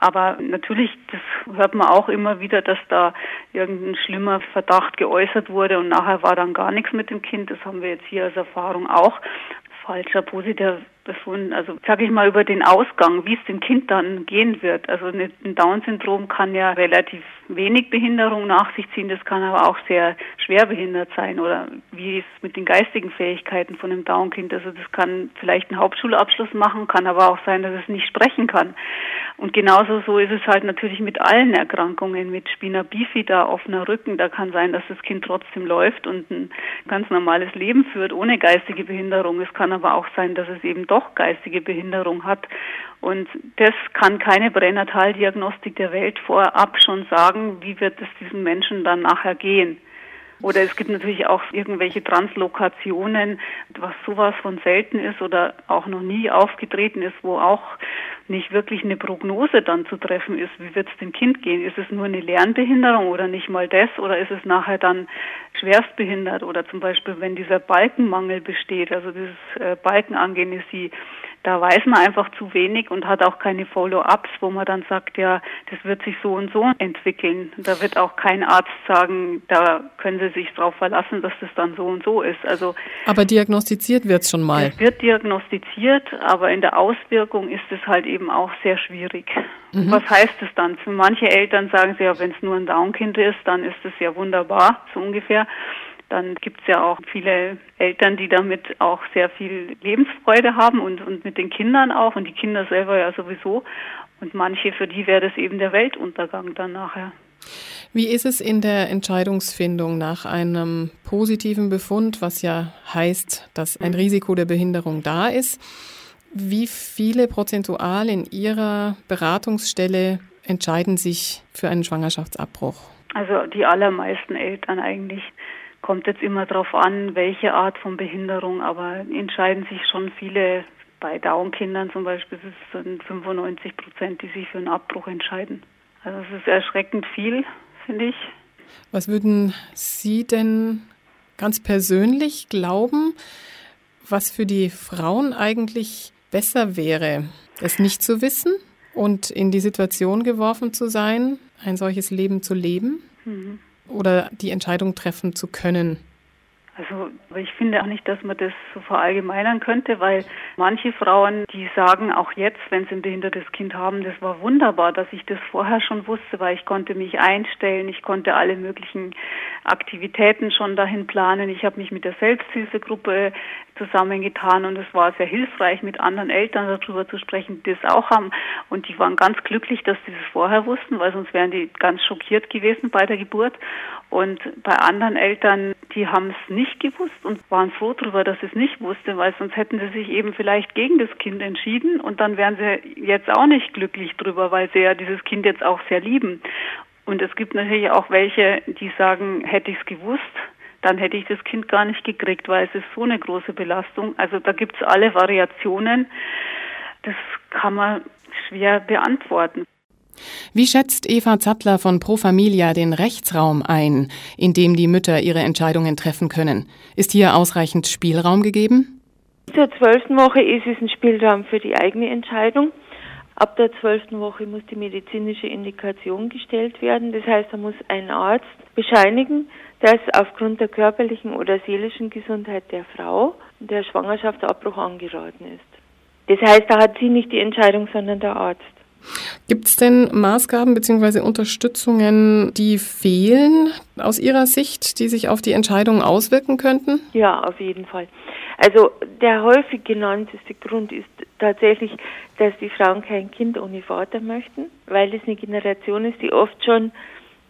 Aber natürlich, das hört man auch immer wieder, dass da irgendein schlimmer Verdacht geäußert wurde und nachher war dann gar nichts mit dem Kind. Das haben wir jetzt hier als Erfahrung auch. Falscher positiver befunden. Also sage ich mal über den Ausgang, wie es dem Kind dann gehen wird. Also ein Down-Syndrom kann ja relativ wenig Behinderung nach sich ziehen, das kann aber auch sehr schwer behindert sein oder wie es mit den geistigen Fähigkeiten von einem Down-Kind. Also das kann vielleicht einen Hauptschulabschluss machen, kann aber auch sein, dass es nicht sprechen kann. Und genauso so ist es halt natürlich mit allen Erkrankungen, mit Spina bifida, offener Rücken. Da kann sein, dass das Kind trotzdem läuft und ein ganz normales Leben führt ohne geistige Behinderung. Es kann aber auch sein, dass es eben doch doch geistige Behinderung hat. Und das kann keine Pränataldiagnostik der Welt vorab schon sagen, wie wird es diesem Menschen dann nachher gehen. Oder es gibt natürlich auch irgendwelche Translokationen, was sowas von selten ist oder auch noch nie aufgetreten ist, wo auch nicht wirklich eine Prognose dann zu treffen ist, wie wird es dem Kind gehen? Ist es nur eine Lernbehinderung oder nicht mal das? Oder ist es nachher dann schwerstbehindert? Oder zum Beispiel, wenn dieser Balkenmangel besteht, also dieses äh, Balkenangenesie, da weiß man einfach zu wenig und hat auch keine Follow-ups, wo man dann sagt, ja, das wird sich so und so entwickeln. Da wird auch kein Arzt sagen, da können Sie sich darauf verlassen, dass das dann so und so ist. Also aber diagnostiziert wird es schon mal. Es wird diagnostiziert, aber in der Auswirkung ist es halt eben auch sehr schwierig. Mhm. Was heißt es dann? Für manche Eltern sagen sie ja, wenn es nur ein Down-Kind ist, dann ist es ja wunderbar, so ungefähr. Dann gibt es ja auch viele Eltern, die damit auch sehr viel Lebensfreude haben und, und mit den Kindern auch und die Kinder selber ja sowieso. Und manche, für die wäre das eben der Weltuntergang dann nachher. Wie ist es in der Entscheidungsfindung nach einem positiven Befund, was ja heißt, dass ein Risiko der Behinderung da ist? Wie viele prozentual in Ihrer Beratungsstelle entscheiden sich für einen Schwangerschaftsabbruch? Also die allermeisten Eltern eigentlich. Kommt jetzt immer darauf an, welche Art von Behinderung, aber entscheiden sich schon viele bei Down-Kindern zum Beispiel ist es 95 Prozent, die sich für einen Abbruch entscheiden. Also es ist erschreckend viel, finde ich. Was würden Sie denn ganz persönlich glauben, was für die Frauen eigentlich besser wäre, es nicht zu wissen und in die Situation geworfen zu sein, ein solches Leben zu leben mhm. Oder die Entscheidung treffen zu können? Also ich finde auch nicht, dass man das so verallgemeinern könnte, weil manche Frauen, die sagen auch jetzt, wenn sie ein behindertes Kind haben, das war wunderbar, dass ich das vorher schon wusste, weil ich konnte mich einstellen, ich konnte alle möglichen Aktivitäten schon dahin planen. Ich habe mich mit der Selbsthilfegruppe zusammengetan und es war sehr hilfreich, mit anderen Eltern darüber zu sprechen, die das auch haben. Und die waren ganz glücklich, dass sie das vorher wussten, weil sonst wären die ganz schockiert gewesen bei der Geburt. Und bei anderen Eltern, die haben es nicht gewusst und waren froh darüber, dass sie es nicht wusste, weil sonst hätten sie sich eben vielleicht gegen das Kind entschieden und dann wären sie jetzt auch nicht glücklich drüber, weil sie ja dieses Kind jetzt auch sehr lieben. Und es gibt natürlich auch welche, die sagen, hätte ich es gewusst, dann hätte ich das Kind gar nicht gekriegt, weil es ist so eine große Belastung. Also da gibt es alle Variationen. Das kann man schwer beantworten. Wie schätzt Eva Zattler von Pro Familia den Rechtsraum ein, in dem die Mütter ihre Entscheidungen treffen können? Ist hier ausreichend Spielraum gegeben? Zur zwölften Woche ist es ein Spielraum für die eigene Entscheidung. Ab der zwölften Woche muss die medizinische Indikation gestellt werden. Das heißt, da muss ein Arzt bescheinigen, dass aufgrund der körperlichen oder seelischen Gesundheit der Frau der Schwangerschaftsabbruch angeraten ist. Das heißt, da hat sie nicht die Entscheidung, sondern der Arzt. Gibt es denn Maßgaben bzw. Unterstützungen, die fehlen aus Ihrer Sicht, die sich auf die Entscheidung auswirken könnten? Ja, auf jeden Fall. Also der häufig genannteste Grund ist tatsächlich, dass die Frauen kein Kind ohne Vater möchten, weil es eine Generation ist, die oft schon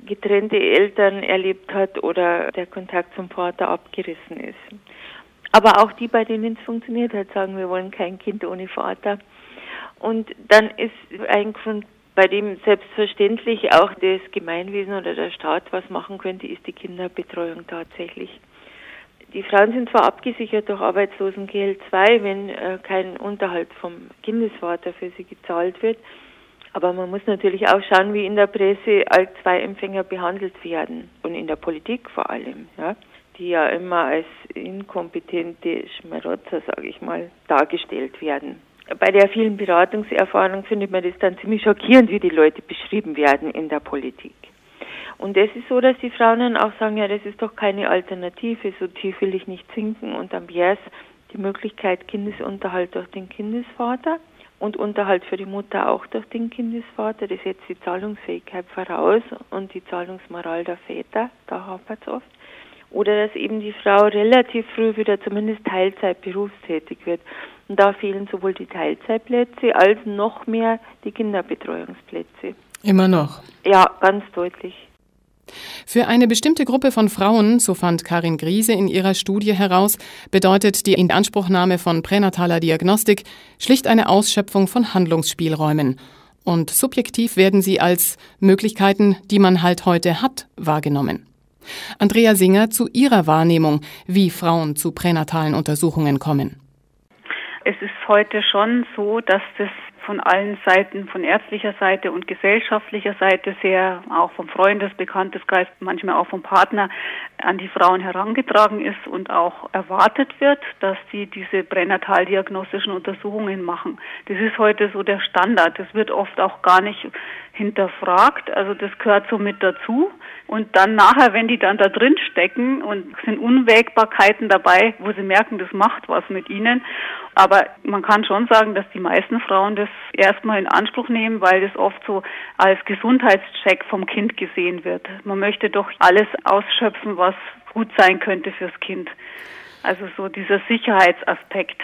getrennte Eltern erlebt hat oder der Kontakt zum Vater abgerissen ist. Aber auch die, bei denen es funktioniert hat, sagen, wir wollen kein Kind ohne Vater. Und dann ist ein Grund, bei dem selbstverständlich auch das Gemeinwesen oder der Staat was machen könnte, ist die Kinderbetreuung tatsächlich. Die Frauen sind zwar abgesichert durch Arbeitslosengeld 2, wenn äh, kein Unterhalt vom Kindesvater für sie gezahlt wird, aber man muss natürlich auch schauen, wie in der Presse Alt-2-Empfänger behandelt werden und in der Politik vor allem, ja, die ja immer als inkompetente Schmarotzer, sage ich mal, dargestellt werden bei der vielen Beratungserfahrung findet man das dann ziemlich schockierend, wie die Leute beschrieben werden in der Politik. Und es ist so, dass die Frauen dann auch sagen, ja, das ist doch keine Alternative, so tief will ich nicht sinken. Und dann wäre es die Möglichkeit Kindesunterhalt durch den Kindesvater und Unterhalt für die Mutter auch durch den Kindesvater. Das setzt die Zahlungsfähigkeit voraus und die Zahlungsmoral der Väter, da hapert es oft. Oder dass eben die Frau relativ früh wieder zumindest Teilzeit berufstätig wird. Und da fehlen sowohl die Teilzeitplätze als noch mehr die Kinderbetreuungsplätze. Immer noch? Ja, ganz deutlich. Für eine bestimmte Gruppe von Frauen, so fand Karin Griese in ihrer Studie heraus, bedeutet die Inanspruchnahme von pränataler Diagnostik schlicht eine Ausschöpfung von Handlungsspielräumen. Und subjektiv werden sie als Möglichkeiten, die man halt heute hat, wahrgenommen. Andrea Singer zu ihrer Wahrnehmung, wie Frauen zu pränatalen Untersuchungen kommen. Es ist heute schon so, dass das von allen Seiten, von ärztlicher Seite und gesellschaftlicher Seite sehr, auch vom Freundes, Bekannteskreis, manchmal auch vom Partner an die Frauen herangetragen ist und auch erwartet wird, dass sie diese pränataldiagnostischen Untersuchungen machen. Das ist heute so der Standard. Das wird oft auch gar nicht hinterfragt. Also das gehört so mit dazu. Und dann nachher, wenn die dann da drin stecken und sind Unwägbarkeiten dabei, wo sie merken, das macht was mit ihnen. Aber man kann schon sagen, dass die meisten Frauen das erstmal in Anspruch nehmen, weil das oft so als Gesundheitscheck vom Kind gesehen wird. Man möchte doch alles ausschöpfen, was gut sein könnte fürs Kind. Also so dieser Sicherheitsaspekt.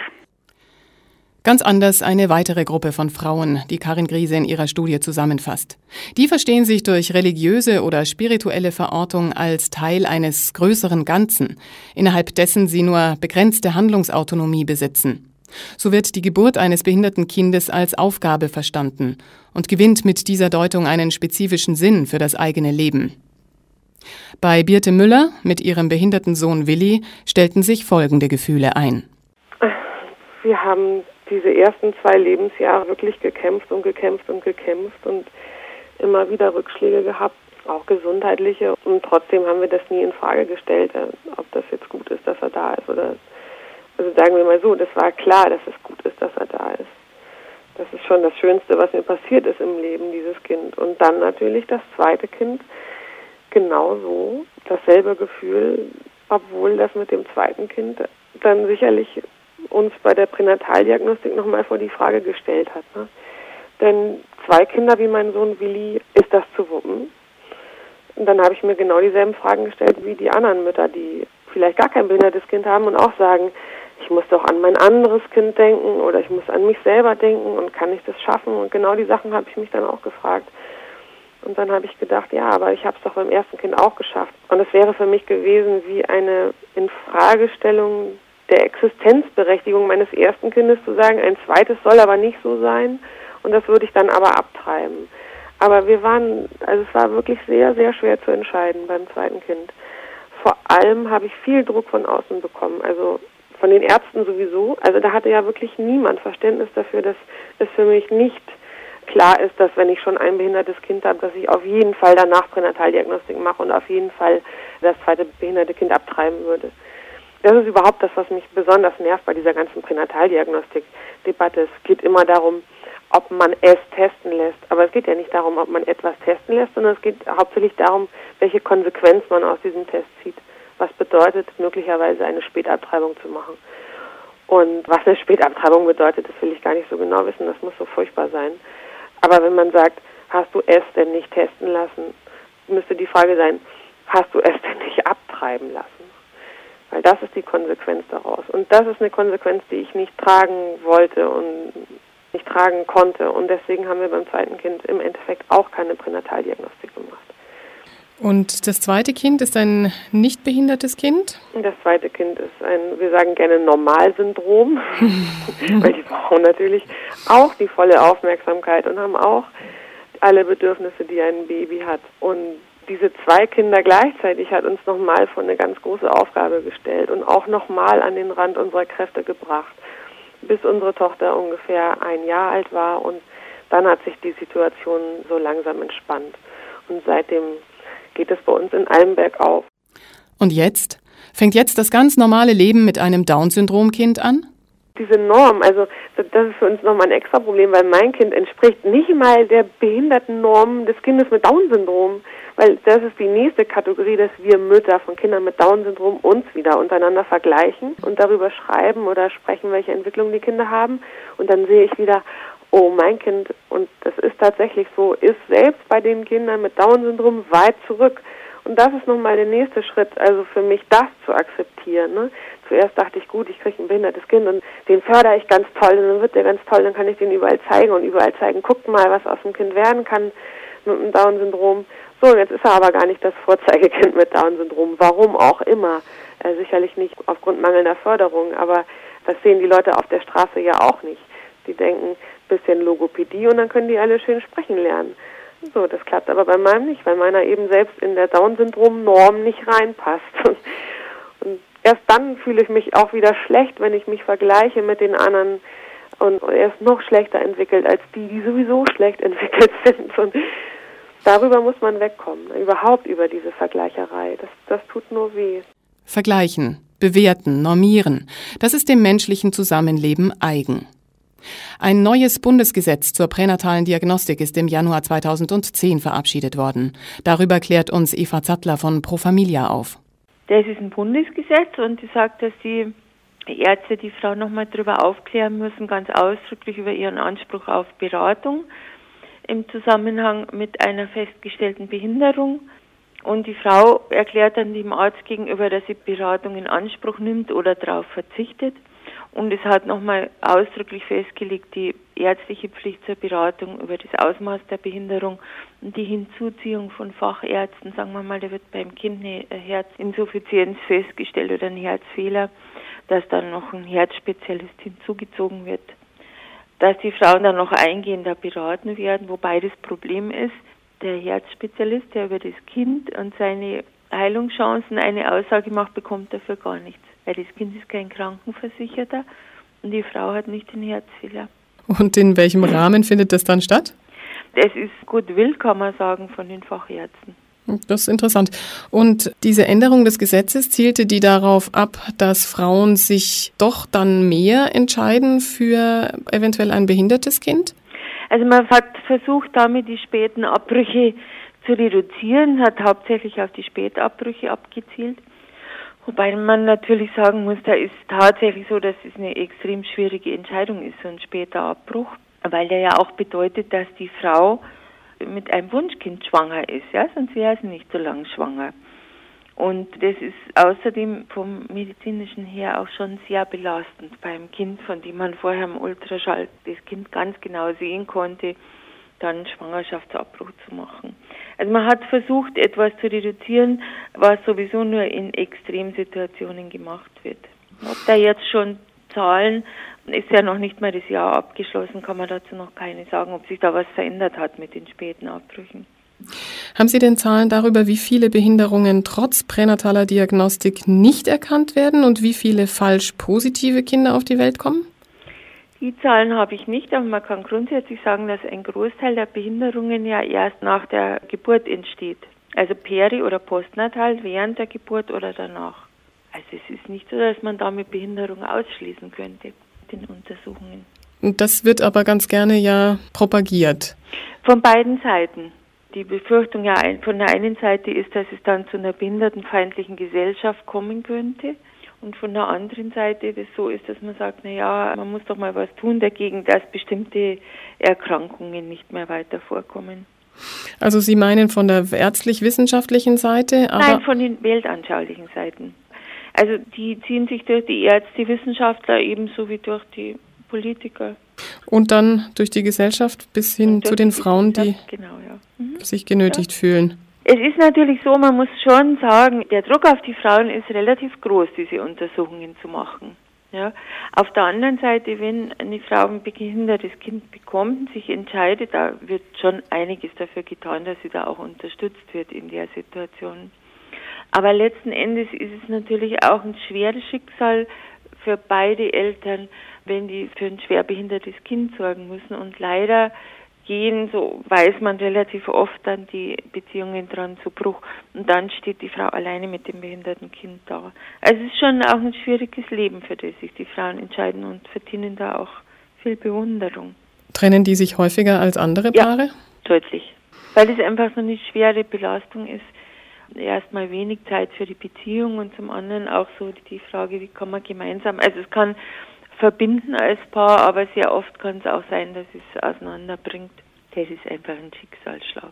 Ganz anders eine weitere Gruppe von Frauen, die Karin Griese in ihrer Studie zusammenfasst. Die verstehen sich durch religiöse oder spirituelle Verortung als Teil eines größeren Ganzen, innerhalb dessen sie nur begrenzte Handlungsautonomie besitzen. So wird die Geburt eines behinderten Kindes als Aufgabe verstanden und gewinnt mit dieser Deutung einen spezifischen Sinn für das eigene Leben. Bei Birte Müller mit ihrem behinderten Sohn Willi stellten sich folgende Gefühle ein. Wir haben diese ersten zwei Lebensjahre wirklich gekämpft und gekämpft und gekämpft und immer wieder Rückschläge gehabt, auch gesundheitliche. Und trotzdem haben wir das nie in Frage gestellt, äh, ob das jetzt gut ist, dass er da ist oder also sagen wir mal so, das war klar, dass es gut ist, dass er da ist. Das ist schon das Schönste, was mir passiert ist im Leben, dieses Kind. Und dann natürlich das zweite Kind, genauso dasselbe Gefühl, obwohl das mit dem zweiten Kind dann sicherlich uns bei der Pränataldiagnostik nochmal vor die Frage gestellt hat. Ne? Denn zwei Kinder wie mein Sohn Willi, ist das zu wuppen? Und dann habe ich mir genau dieselben Fragen gestellt wie die anderen Mütter, die vielleicht gar kein behindertes Kind haben und auch sagen, ich muss doch an mein anderes Kind denken oder ich muss an mich selber denken und kann ich das schaffen? Und genau die Sachen habe ich mich dann auch gefragt. Und dann habe ich gedacht, ja, aber ich habe es doch beim ersten Kind auch geschafft. Und es wäre für mich gewesen wie eine Infragestellung der Existenzberechtigung meines ersten Kindes zu sagen, ein zweites soll aber nicht so sein und das würde ich dann aber abtreiben. Aber wir waren, also es war wirklich sehr, sehr schwer zu entscheiden beim zweiten Kind. Vor allem habe ich viel Druck von außen bekommen, also von den Ärzten sowieso. Also da hatte ja wirklich niemand Verständnis dafür, dass es für mich nicht klar ist, dass wenn ich schon ein behindertes Kind habe, dass ich auf jeden Fall danach Pränataldiagnostik mache und auf jeden Fall das zweite behinderte Kind abtreiben würde. Das ist überhaupt das, was mich besonders nervt bei dieser ganzen Pränataldiagnostik-Debatte. Es geht immer darum, ob man es testen lässt. Aber es geht ja nicht darum, ob man etwas testen lässt, sondern es geht hauptsächlich darum, welche Konsequenz man aus diesem Test zieht. Was bedeutet, möglicherweise eine Spätabtreibung zu machen. Und was eine Spätabtreibung bedeutet, das will ich gar nicht so genau wissen. Das muss so furchtbar sein. Aber wenn man sagt, hast du es denn nicht testen lassen, müsste die Frage sein, hast du es denn nicht abtreiben lassen? Weil das ist die Konsequenz daraus. Und das ist eine Konsequenz, die ich nicht tragen wollte und nicht tragen konnte. Und deswegen haben wir beim zweiten Kind im Endeffekt auch keine Pränataldiagnostik gemacht. Und das zweite Kind ist ein nicht behindertes Kind? Das zweite Kind ist ein, wir sagen gerne Normalsyndrom, weil die brauchen natürlich auch die volle Aufmerksamkeit und haben auch alle Bedürfnisse, die ein Baby hat. Und diese zwei Kinder gleichzeitig hat uns nochmal vor eine ganz große Aufgabe gestellt und auch nochmal an den Rand unserer Kräfte gebracht, bis unsere Tochter ungefähr ein Jahr alt war und dann hat sich die Situation so langsam entspannt. Und seitdem geht es bei uns in allem bergauf. Und jetzt? Fängt jetzt das ganz normale Leben mit einem Down-Syndrom-Kind an? Diese Norm, also das ist für uns nochmal ein extra Problem, weil mein Kind entspricht nicht mal der behinderten Norm des Kindes mit Down-Syndrom. Weil das ist die nächste Kategorie, dass wir Mütter von Kindern mit Down-Syndrom uns wieder untereinander vergleichen und darüber schreiben oder sprechen, welche Entwicklung die Kinder haben. Und dann sehe ich wieder, oh, mein Kind, und das ist tatsächlich so, ist selbst bei den Kindern mit Down-Syndrom weit zurück. Und das ist nochmal der nächste Schritt, also für mich das zu akzeptieren. Ne? Zuerst dachte ich, gut, ich kriege ein behindertes Kind und den fördere ich ganz toll und dann wird der ganz toll, dann kann ich den überall zeigen und überall zeigen, guckt mal, was aus dem Kind werden kann mit dem Down-Syndrom. So, jetzt ist er aber gar nicht das Vorzeigekind mit Down-Syndrom. Warum auch immer. Äh, sicherlich nicht aufgrund mangelnder Förderung, aber das sehen die Leute auf der Straße ja auch nicht. Die denken, bisschen Logopädie und dann können die alle schön sprechen lernen. So, das klappt aber bei meinem nicht, weil meiner eben selbst in der Down-Syndrom-Norm nicht reinpasst. Und erst dann fühle ich mich auch wieder schlecht, wenn ich mich vergleiche mit den anderen und er ist noch schlechter entwickelt als die, die sowieso schlecht entwickelt sind. Und darüber muss man wegkommen, überhaupt über diese Vergleicherei. Das, das tut nur weh. Vergleichen, bewerten, normieren, das ist dem menschlichen Zusammenleben eigen. Ein neues Bundesgesetz zur pränatalen Diagnostik ist im Januar 2010 verabschiedet worden. Darüber klärt uns Eva Zattler von Pro Familia auf. Das ist ein Bundesgesetz und die sagt, dass die Ärzte die Frau nochmal darüber aufklären müssen, ganz ausdrücklich über ihren Anspruch auf Beratung im Zusammenhang mit einer festgestellten Behinderung Und die Frau erklärt dann dem Arzt gegenüber, dass sie Beratung in Anspruch nimmt oder darauf verzichtet. Und es hat nochmal ausdrücklich festgelegt, die ärztliche Pflicht zur Beratung über das Ausmaß der Behinderung und die Hinzuziehung von Fachärzten. Sagen wir mal, da wird beim Kind eine Herzinsuffizienz festgestellt oder ein Herzfehler, dass dann noch ein Herzspezialist hinzugezogen wird. Dass die Frauen dann noch eingehender beraten werden, wobei das Problem ist, der Herzspezialist, der über das Kind und seine Heilungschancen eine Aussage macht, bekommt dafür gar nichts. Weil das Kind ist kein Krankenversicherter und die Frau hat nicht den Herzfehler. Und in welchem Rahmen findet das dann statt? Es ist Goodwill, kann man sagen, von den Fachärzten. Das ist interessant. Und diese Änderung des Gesetzes zielte die darauf ab, dass Frauen sich doch dann mehr entscheiden für eventuell ein behindertes Kind? Also man hat versucht, damit die späten Abbrüche zu reduzieren, hat hauptsächlich auf die Spätabbrüche abgezielt. Wobei man natürlich sagen muss, da ist tatsächlich so, dass es eine extrem schwierige Entscheidung ist, so ein später Abbruch, weil der ja auch bedeutet, dass die Frau mit einem Wunschkind schwanger ist, ja, sonst wäre sie nicht so lange schwanger. Und das ist außerdem vom medizinischen her auch schon sehr belastend beim Kind, von dem man vorher im Ultraschall das Kind ganz genau sehen konnte, dann Schwangerschaftsabbruch zu machen. Also man hat versucht, etwas zu reduzieren, was sowieso nur in Extremsituationen gemacht wird. Ob da jetzt schon Zahlen, ist ja noch nicht mal das Jahr abgeschlossen, kann man dazu noch keine sagen, ob sich da was verändert hat mit den späten Abbrüchen. Haben Sie denn Zahlen darüber, wie viele Behinderungen trotz pränataler Diagnostik nicht erkannt werden und wie viele falsch positive Kinder auf die Welt kommen? Die Zahlen habe ich nicht, aber man kann grundsätzlich sagen, dass ein Großteil der Behinderungen ja erst nach der Geburt entsteht. Also peri- oder postnatal, während der Geburt oder danach. Also es ist nicht so, dass man damit Behinderung ausschließen könnte, den Untersuchungen. Und das wird aber ganz gerne ja propagiert. Von beiden Seiten die Befürchtung ja von der einen Seite ist, dass es dann zu einer behindertenfeindlichen Gesellschaft kommen könnte. Und von der anderen Seite das so ist, dass man sagt, na ja, man muss doch mal was tun dagegen, dass bestimmte Erkrankungen nicht mehr weiter vorkommen. Also Sie meinen von der ärztlich-wissenschaftlichen Seite? Nein, von den weltanschaulichen Seiten. Also die ziehen sich durch die Ärzte, Wissenschaftler ebenso wie durch die Politiker. Und dann durch die Gesellschaft bis hin zu den Frauen, die genau, ja. mhm. sich genötigt ja. fühlen. Es ist natürlich so, man muss schon sagen, der Druck auf die Frauen ist relativ groß, diese Untersuchungen zu machen. Ja. Auf der anderen Seite, wenn eine Frau ein behindertes Kind bekommt sich entscheidet, da wird schon einiges dafür getan, dass sie da auch unterstützt wird in der Situation. Aber letzten Endes ist es natürlich auch ein schweres Schicksal für beide Eltern, wenn die für ein schwerbehindertes Kind sorgen müssen. Und leider gehen, so weiß man relativ oft dann die Beziehungen dran zu Bruch. Und dann steht die Frau alleine mit dem behinderten Kind da. Also es ist schon auch ein schwieriges Leben, für das sich die Frauen entscheiden und verdienen da auch viel Bewunderung. Trennen die sich häufiger als andere Paare? Ja, deutlich. Weil es einfach so eine schwere Belastung ist. Erstmal wenig Zeit für die Beziehung und zum anderen auch so die Frage, wie kann man gemeinsam, also es kann verbinden als Paar, aber sehr oft kann es auch sein, dass es auseinanderbringt. Das ist einfach ein Schicksalsschlag.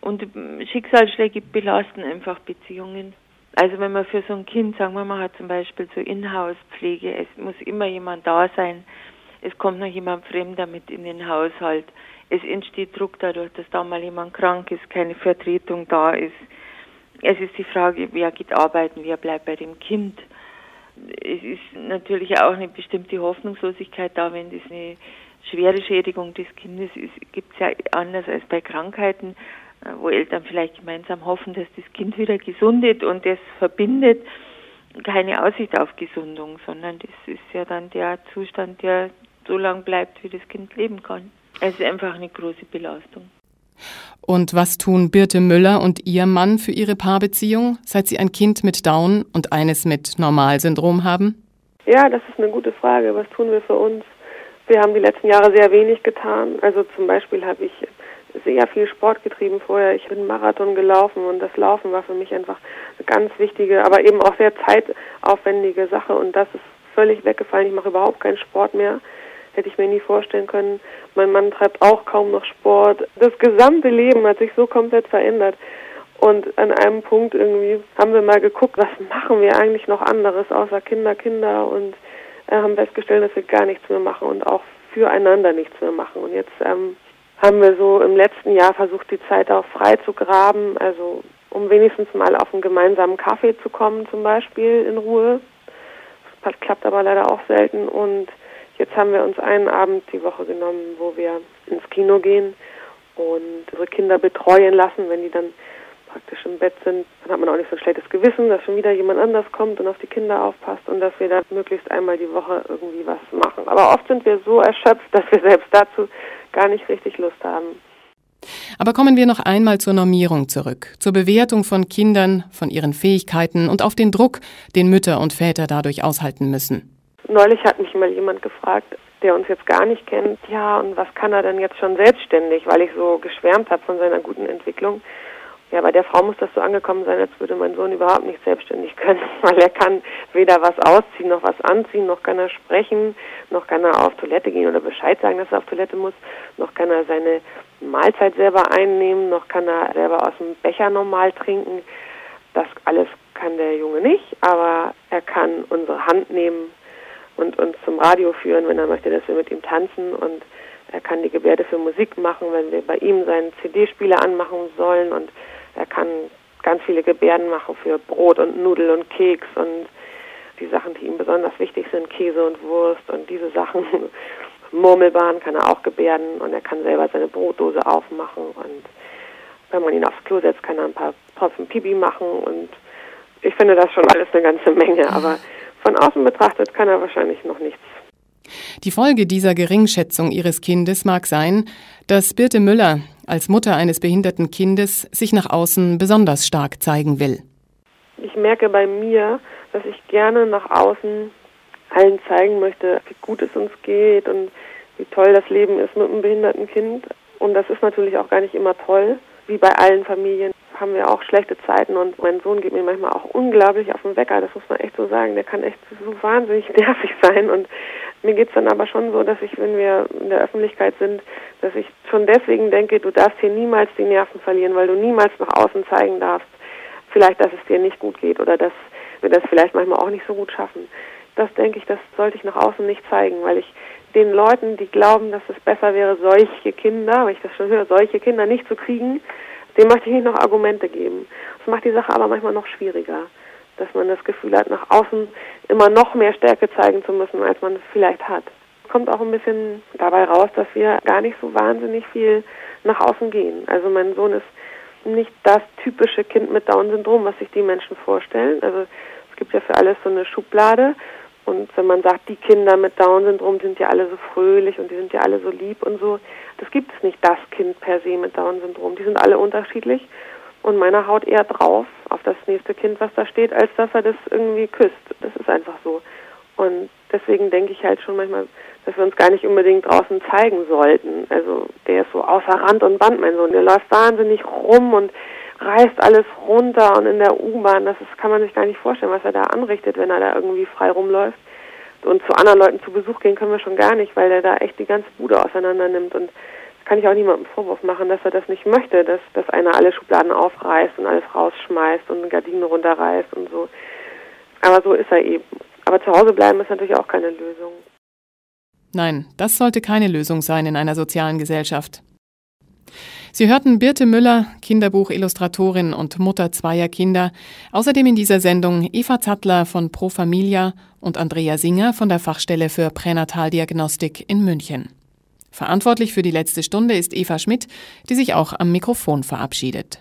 Und Schicksalsschläge belasten einfach Beziehungen. Also wenn man für so ein Kind, sagen wir mal, hat zum Beispiel so Inhouse-Pflege, es muss immer jemand da sein, es kommt noch jemand Fremder mit in den Haushalt, es entsteht Druck dadurch, dass da mal jemand krank ist, keine Vertretung da ist. Es ist die Frage, wer geht arbeiten, wer bleibt bei dem Kind es ist natürlich auch eine bestimmte Hoffnungslosigkeit da, wenn das eine schwere Schädigung des Kindes ist. Gibt es ja anders als bei Krankheiten, äh, wo Eltern vielleicht gemeinsam hoffen, dass das Kind wieder gesundet und das verbindet keine Aussicht auf Gesundung, sondern das ist ja dann der Zustand, der so lang bleibt, wie das Kind leben kann. Es ist einfach eine große Belastung. Und was tun Birte Müller und ihr Mann für ihre Paarbeziehung, seit sie ein Kind mit Down und eines mit Normalsyndrom haben? Ja, das ist eine gute Frage. Was tun wir für uns? Wir haben die letzten Jahre sehr wenig getan. Also zum Beispiel habe ich sehr viel Sport getrieben vorher. Ich bin Marathon gelaufen und das Laufen war für mich einfach eine ganz wichtige, aber eben auch sehr zeitaufwendige Sache und das ist völlig weggefallen. Ich mache überhaupt keinen Sport mehr hätte ich mir nie vorstellen können. Mein Mann treibt auch kaum noch Sport. Das gesamte Leben hat sich so komplett verändert. Und an einem Punkt irgendwie haben wir mal geguckt, was machen wir eigentlich noch anderes außer Kinder, Kinder und äh, haben festgestellt, dass wir gar nichts mehr machen und auch füreinander nichts mehr machen. Und jetzt ähm, haben wir so im letzten Jahr versucht, die Zeit auch frei zu graben, also um wenigstens mal auf einen gemeinsamen Kaffee zu kommen zum Beispiel in Ruhe. Das klappt aber leider auch selten und jetzt haben wir uns einen Abend die Woche genommen, wo wir ins Kino gehen und unsere Kinder betreuen lassen, wenn die dann praktisch im Bett sind, dann hat man auch nicht so ein schlechtes Gewissen, dass schon wieder jemand anders kommt und auf die Kinder aufpasst und dass wir da möglichst einmal die Woche irgendwie was machen. Aber oft sind wir so erschöpft, dass wir selbst dazu gar nicht richtig Lust haben. Aber kommen wir noch einmal zur Normierung zurück, zur Bewertung von Kindern, von ihren Fähigkeiten und auf den Druck, den Mütter und Väter dadurch aushalten müssen. Neulich hat mich mal jemand gefragt, der uns jetzt gar nicht kennt, ja, und was kann er denn jetzt schon selbstständig, weil ich so geschwärmt habe von seiner guten Entwicklung. Ja, bei der Frau muss das so angekommen sein, als würde mein Sohn überhaupt nicht selbstständig können, weil er kann weder was ausziehen, noch was anziehen, noch kann er sprechen, noch kann er auf Toilette gehen oder Bescheid sagen, dass er auf Toilette muss, noch kann er seine Mahlzeit selber einnehmen, noch kann er selber aus dem Becher normal trinken. Das alles kann der Junge nicht, aber er kann unsere Hand nehmen und uns zum Radio führen, wenn er möchte, dass wir mit ihm tanzen. Und er kann die Gebärde für Musik machen, wenn wir bei ihm seinen CD-Spieler anmachen sollen. Und er kann ganz viele Gebärden machen für Brot und Nudel und Keks und die Sachen, die ihm besonders wichtig sind, Käse und Wurst und diese Sachen. Murmelbahn kann er auch gebärden und er kann selber seine Brotdose aufmachen. Und wenn man ihn aufs Klo setzt, kann er ein paar Tropfen Pipi machen. Und ich finde das schon alles eine ganze Menge, aber von außen betrachtet kann er wahrscheinlich noch nichts die Folge dieser Geringschätzung ihres Kindes mag sein, dass Birte Müller als Mutter eines behinderten Kindes sich nach außen besonders stark zeigen will. Ich merke bei mir, dass ich gerne nach außen allen zeigen möchte, wie gut es uns geht und wie toll das Leben ist mit einem behinderten Kind. Und das ist natürlich auch gar nicht immer toll, wie bei allen Familien haben wir auch schlechte Zeiten und mein Sohn geht mir manchmal auch unglaublich auf den Wecker, das muss man echt so sagen. Der kann echt so wahnsinnig nervig sein und mir geht es dann aber schon so, dass ich, wenn wir in der Öffentlichkeit sind, dass ich schon deswegen denke, du darfst hier niemals die Nerven verlieren, weil du niemals nach außen zeigen darfst, vielleicht, dass es dir nicht gut geht oder dass wir das vielleicht manchmal auch nicht so gut schaffen. Das denke ich, das sollte ich nach außen nicht zeigen, weil ich den Leuten, die glauben, dass es besser wäre, solche Kinder, weil ich das schon höre, solche Kinder nicht zu kriegen, dem möchte ich nicht noch Argumente geben. Das macht die Sache aber manchmal noch schwieriger dass man das Gefühl hat, nach außen immer noch mehr Stärke zeigen zu müssen, als man es vielleicht hat. Kommt auch ein bisschen dabei raus, dass wir gar nicht so wahnsinnig viel nach außen gehen. Also mein Sohn ist nicht das typische Kind mit Down-Syndrom, was sich die Menschen vorstellen. Also es gibt ja für alles so eine Schublade. Und wenn man sagt, die Kinder mit Down-Syndrom sind ja alle so fröhlich und die sind ja alle so lieb und so, das gibt es nicht, das Kind per se mit Down-Syndrom. Die sind alle unterschiedlich und meiner haut eher drauf auf das nächste Kind, was da steht, als dass er das irgendwie küsst. Das ist einfach so. Und deswegen denke ich halt schon manchmal, dass wir uns gar nicht unbedingt draußen zeigen sollten. Also der ist so außer Rand und Band, mein Sohn. Der läuft wahnsinnig rum und reißt alles runter und in der U-Bahn, das ist, kann man sich gar nicht vorstellen, was er da anrichtet, wenn er da irgendwie frei rumläuft. Und zu anderen Leuten zu Besuch gehen können wir schon gar nicht, weil der da echt die ganze Bude auseinander nimmt und kann ich auch niemandem Vorwurf machen, dass er das nicht möchte, dass, dass einer alle Schubladen aufreißt und alles rausschmeißt und Gardinen runterreißt und so. Aber so ist er eben. Aber zu Hause bleiben ist natürlich auch keine Lösung. Nein, das sollte keine Lösung sein in einer sozialen Gesellschaft. Sie hörten Birte Müller, Kinderbuchillustratorin und Mutter zweier Kinder, außerdem in dieser Sendung Eva Zattler von Pro Familia und Andrea Singer von der Fachstelle für Pränataldiagnostik in München. Verantwortlich für die letzte Stunde ist Eva Schmidt, die sich auch am Mikrofon verabschiedet.